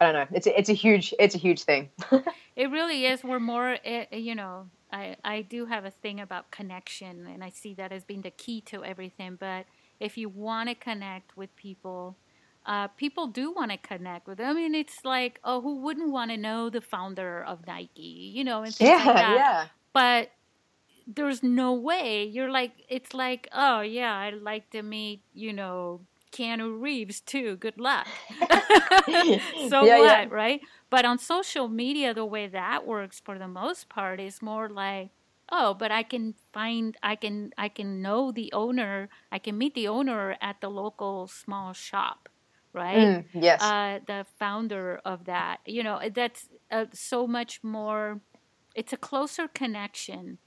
I don't know, it's a, it's a huge it's a huge thing. it really is. We're more, eh, eh, you know, I I do have a thing about connection, and I see that as being the key to everything. But if you want to connect with people. Uh, people do want to connect with them. I mean, it's like, oh, who wouldn't want to know the founder of Nike, you know, and things yeah, like that. Yeah. But there's no way you're like it's like oh yeah i'd like to meet you know keanu reeves too good luck so yeah, what yeah. right but on social media the way that works for the most part is more like oh but i can find i can i can know the owner i can meet the owner at the local small shop right mm, yes uh, the founder of that you know that's uh, so much more it's a closer connection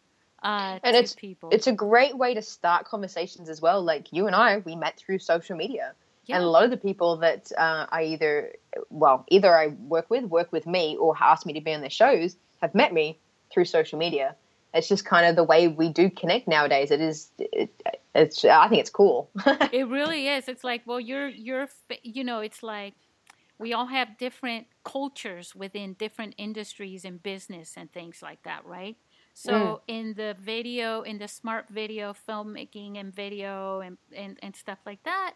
uh, and it's people. it's a great way to start conversations as well. Like you and I, we met through social media, yeah. and a lot of the people that uh, I either well either I work with, work with me, or ask me to be on their shows have met me through social media. It's just kind of the way we do connect nowadays. It is, it, it's I think it's cool. it really is. It's like well, you're you're you know, it's like we all have different cultures within different industries and business and things like that, right? So mm. in the video, in the smart video filmmaking and video and, and, and stuff like that,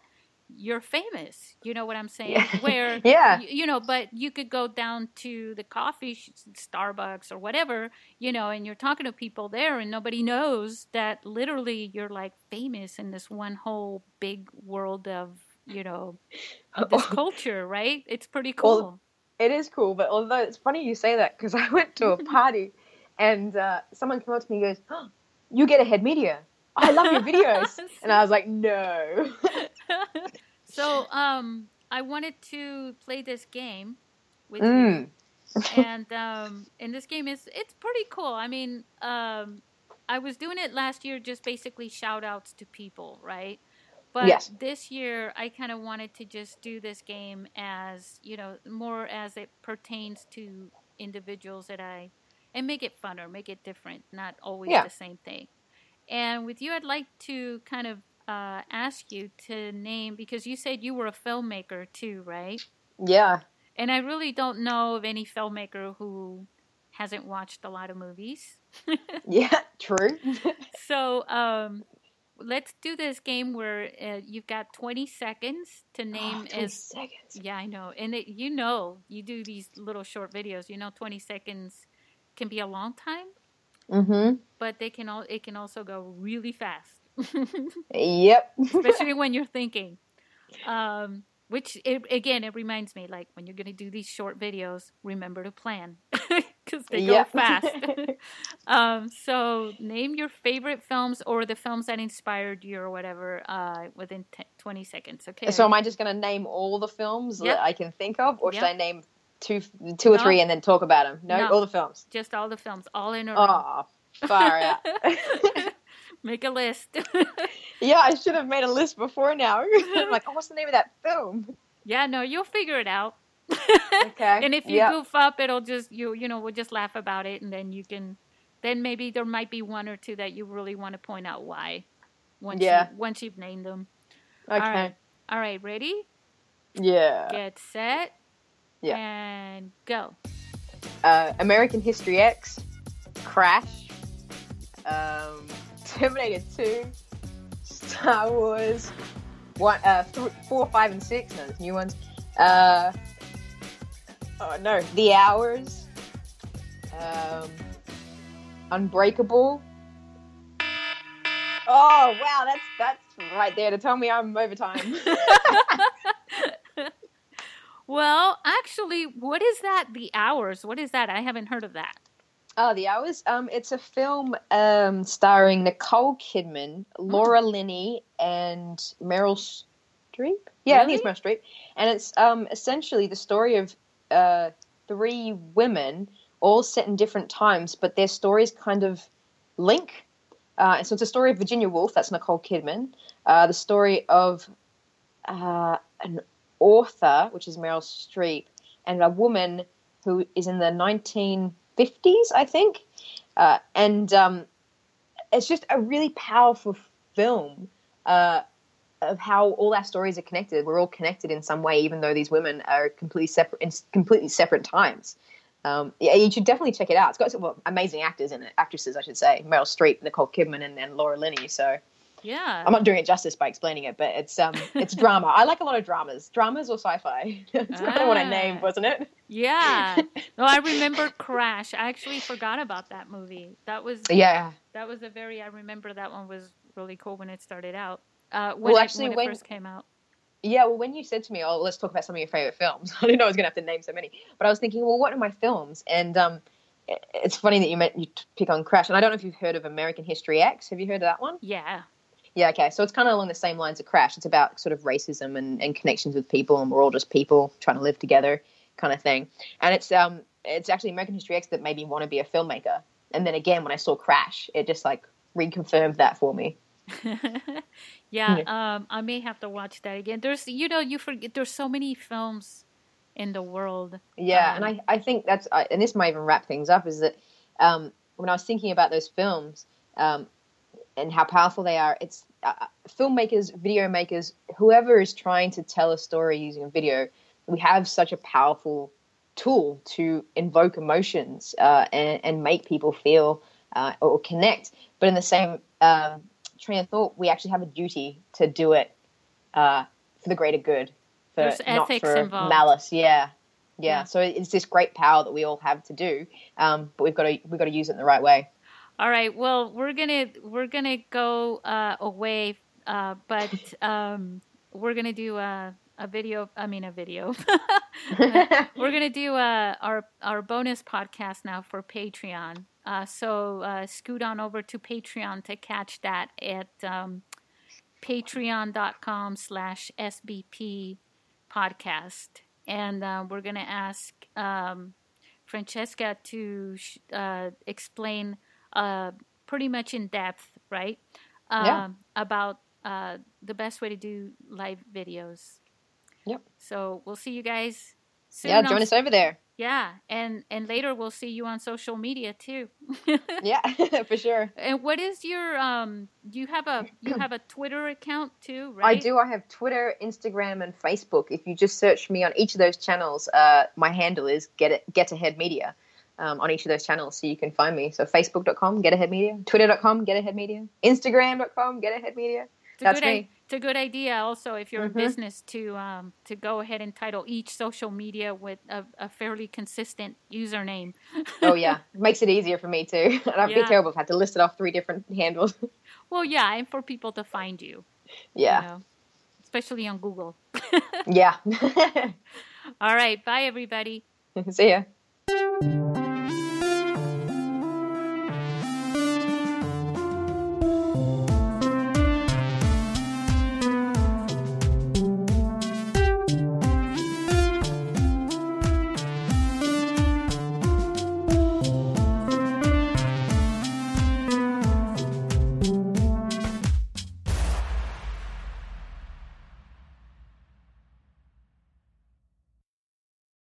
you're famous. You know what I'm saying? Yeah. Where, yeah, you, you, know, but you could go down to the coffee, Starbucks or whatever, you know, and you're talking to people there, and nobody knows that literally you're like famous in this one whole big world of, you know, of this culture, right? It's pretty cool. Well, it is cool, but although it's funny you say that because I went to a party and uh, someone came up to me and goes, oh, "You get ahead media. I love your videos." and I was like, "No." so, um, I wanted to play this game with mm. you, and um, and this game is it's pretty cool. I mean, um, I was doing it last year, just basically shout outs to people, right? But yes. this year, I kind of wanted to just do this game as you know more as it pertains to individuals that I and make it funner, make it different, not always yeah. the same thing. And with you, I'd like to kind of uh, ask you to name because you said you were a filmmaker too, right? Yeah. And I really don't know of any filmmaker who hasn't watched a lot of movies. Yeah, true. so um, let's do this game where uh, you've got 20 seconds to name 20 as seconds. yeah i know and it, you know you do these little short videos you know 20 seconds can be a long time Mm-hmm. but they can all it can also go really fast Yep. especially when you're thinking um which it, again it reminds me like when you're going to do these short videos remember to plan because they go fast um so name your favorite films or the films that inspired you or whatever uh within t- 20 seconds okay so am I just going to name all the films Yep. that I can think of, or should I name two, two or No. three and then talk about them? No, No. all the films. just all the films all in a row Oh, far out. make a list yeah, I should have made a list before now. I'm like, oh, what's the name of that film? yeah no you'll figure it out Okay. and if you Yep. goof up it'll just you you know we'll just laugh about it and then you can then maybe there might be one or two that you really want to point out why once Yeah. you, once you've named them Okay. all right all right ready Yeah. get set Yeah. and go Uh, American History X, Crash, um, Terminator 2, Star Wars, one, uh, th- 4, 5, and 6, no, there's new ones. Uh, oh no, The Hours, um, Unbreakable. Oh wow, that's that's right there to tell me I'm overtime. well actually what is that the hours what is that i haven't heard of that Oh, The Hours. Um, it's a film um, starring Nicole Kidman, Laura Linney, and Meryl Streep. Yeah, I think it's Meryl Streep. And it's um, essentially the story of uh, three women, all set in different times, but their stories kind of link. Uh, so it's a story of Virginia Woolf. That's Nicole Kidman. Uh, the story of uh, an author, which is Meryl Streep, and a woman who is in the 1950s, I think. Uh, and um, it's just a really powerful film uh, of how all our stories are connected. We're all connected in some way, even though these women are completely separate in completely separate times. Um, yeah, you should definitely check it out. It's got some well, amazing actors in it, actresses, I should say. Meryl Streep, Nicole Kidman, and then Laura Linney. So yeah I'm not doing it justice by explaining it, but it's um, it's drama. I like a lot of dramas, dramas or sci-fi. That's kind of what I named, Ah. wasn't it? yeah no i remember crash i actually forgot about that movie that was Yeah. that was a very i remember that one was really cool when it started out uh when, Well, it, actually, when it when- first came out Yeah, well, when you said to me, "Oh, let's talk about some of your favorite films," I didn't know I was going to have to name so many. But I was thinking, well, what are my films? And um, it's funny that you meant you pick on Crash. And I don't know if you've heard of American History X. Have you heard of that one? yeah Yeah, okay. So it's kind of along the same lines of Crash. It's about sort of racism and, and connections with people, and we're all just people trying to live together, kind of thing. And it's um, it's actually American History X that made me want to be a filmmaker. And then again, when I saw Crash, it just like reconfirmed that for me. yeah um i may have to watch that again there's you know you forget there's so many films in the world Yeah, Um, and I, I think that's I and this might even wrap things up is that um, when I was thinking about those films um, and how powerful they are, it's uh, filmmakers, video makers, whoever is trying to tell a story using a video, we have such a powerful tool to invoke emotions uh, and, and make people feel uh, or connect. But in the same um, train of thought, we actually have a duty to do it uh, for the greater good, for There's not for involved. malice. Yeah. Yeah. yeah, So it's this great power that we all have to do, um, but we've got to we've got to use it in the right way. All right well we're gonna we're gonna go uh away uh but um we're gonna do a a video i mean a video we're gonna do uh, our our bonus podcast now for Patreon. Uh, so uh, scoot on over to Patreon to catch that at um, patreon.com slash SBP podcast. And uh, we're gonna ask um, Francesca to sh- uh, explain uh, pretty much in depth, right? Um, Yeah. About uh, the best way to do live videos. Yep. So we'll see you guys soon. yeah, on join us over there. yeah, and and later we'll see you on social media too. Yeah, for sure. and what is your um? You have a you have a Twitter account too, right? I do. I have Twitter, Instagram, and Facebook. If you just search me on each of those channels, uh, my handle is get it, get ahead media. Um, on each of those channels so you can find me. So facebook.com, get ahead media, twitter.com, get ahead media, instagram.com, get ahead media. It's a That's good me. it's a good idea also if you're Mhm. a business to um, to go ahead and title each social media with a, a fairly consistent username. oh yeah, it makes it easier for me too. And I'd be terrible if I had to list it off three different handles. Well, yeah, and for people to find you. you yeah, know, especially on Google. yeah. All right, bye everybody. See ya.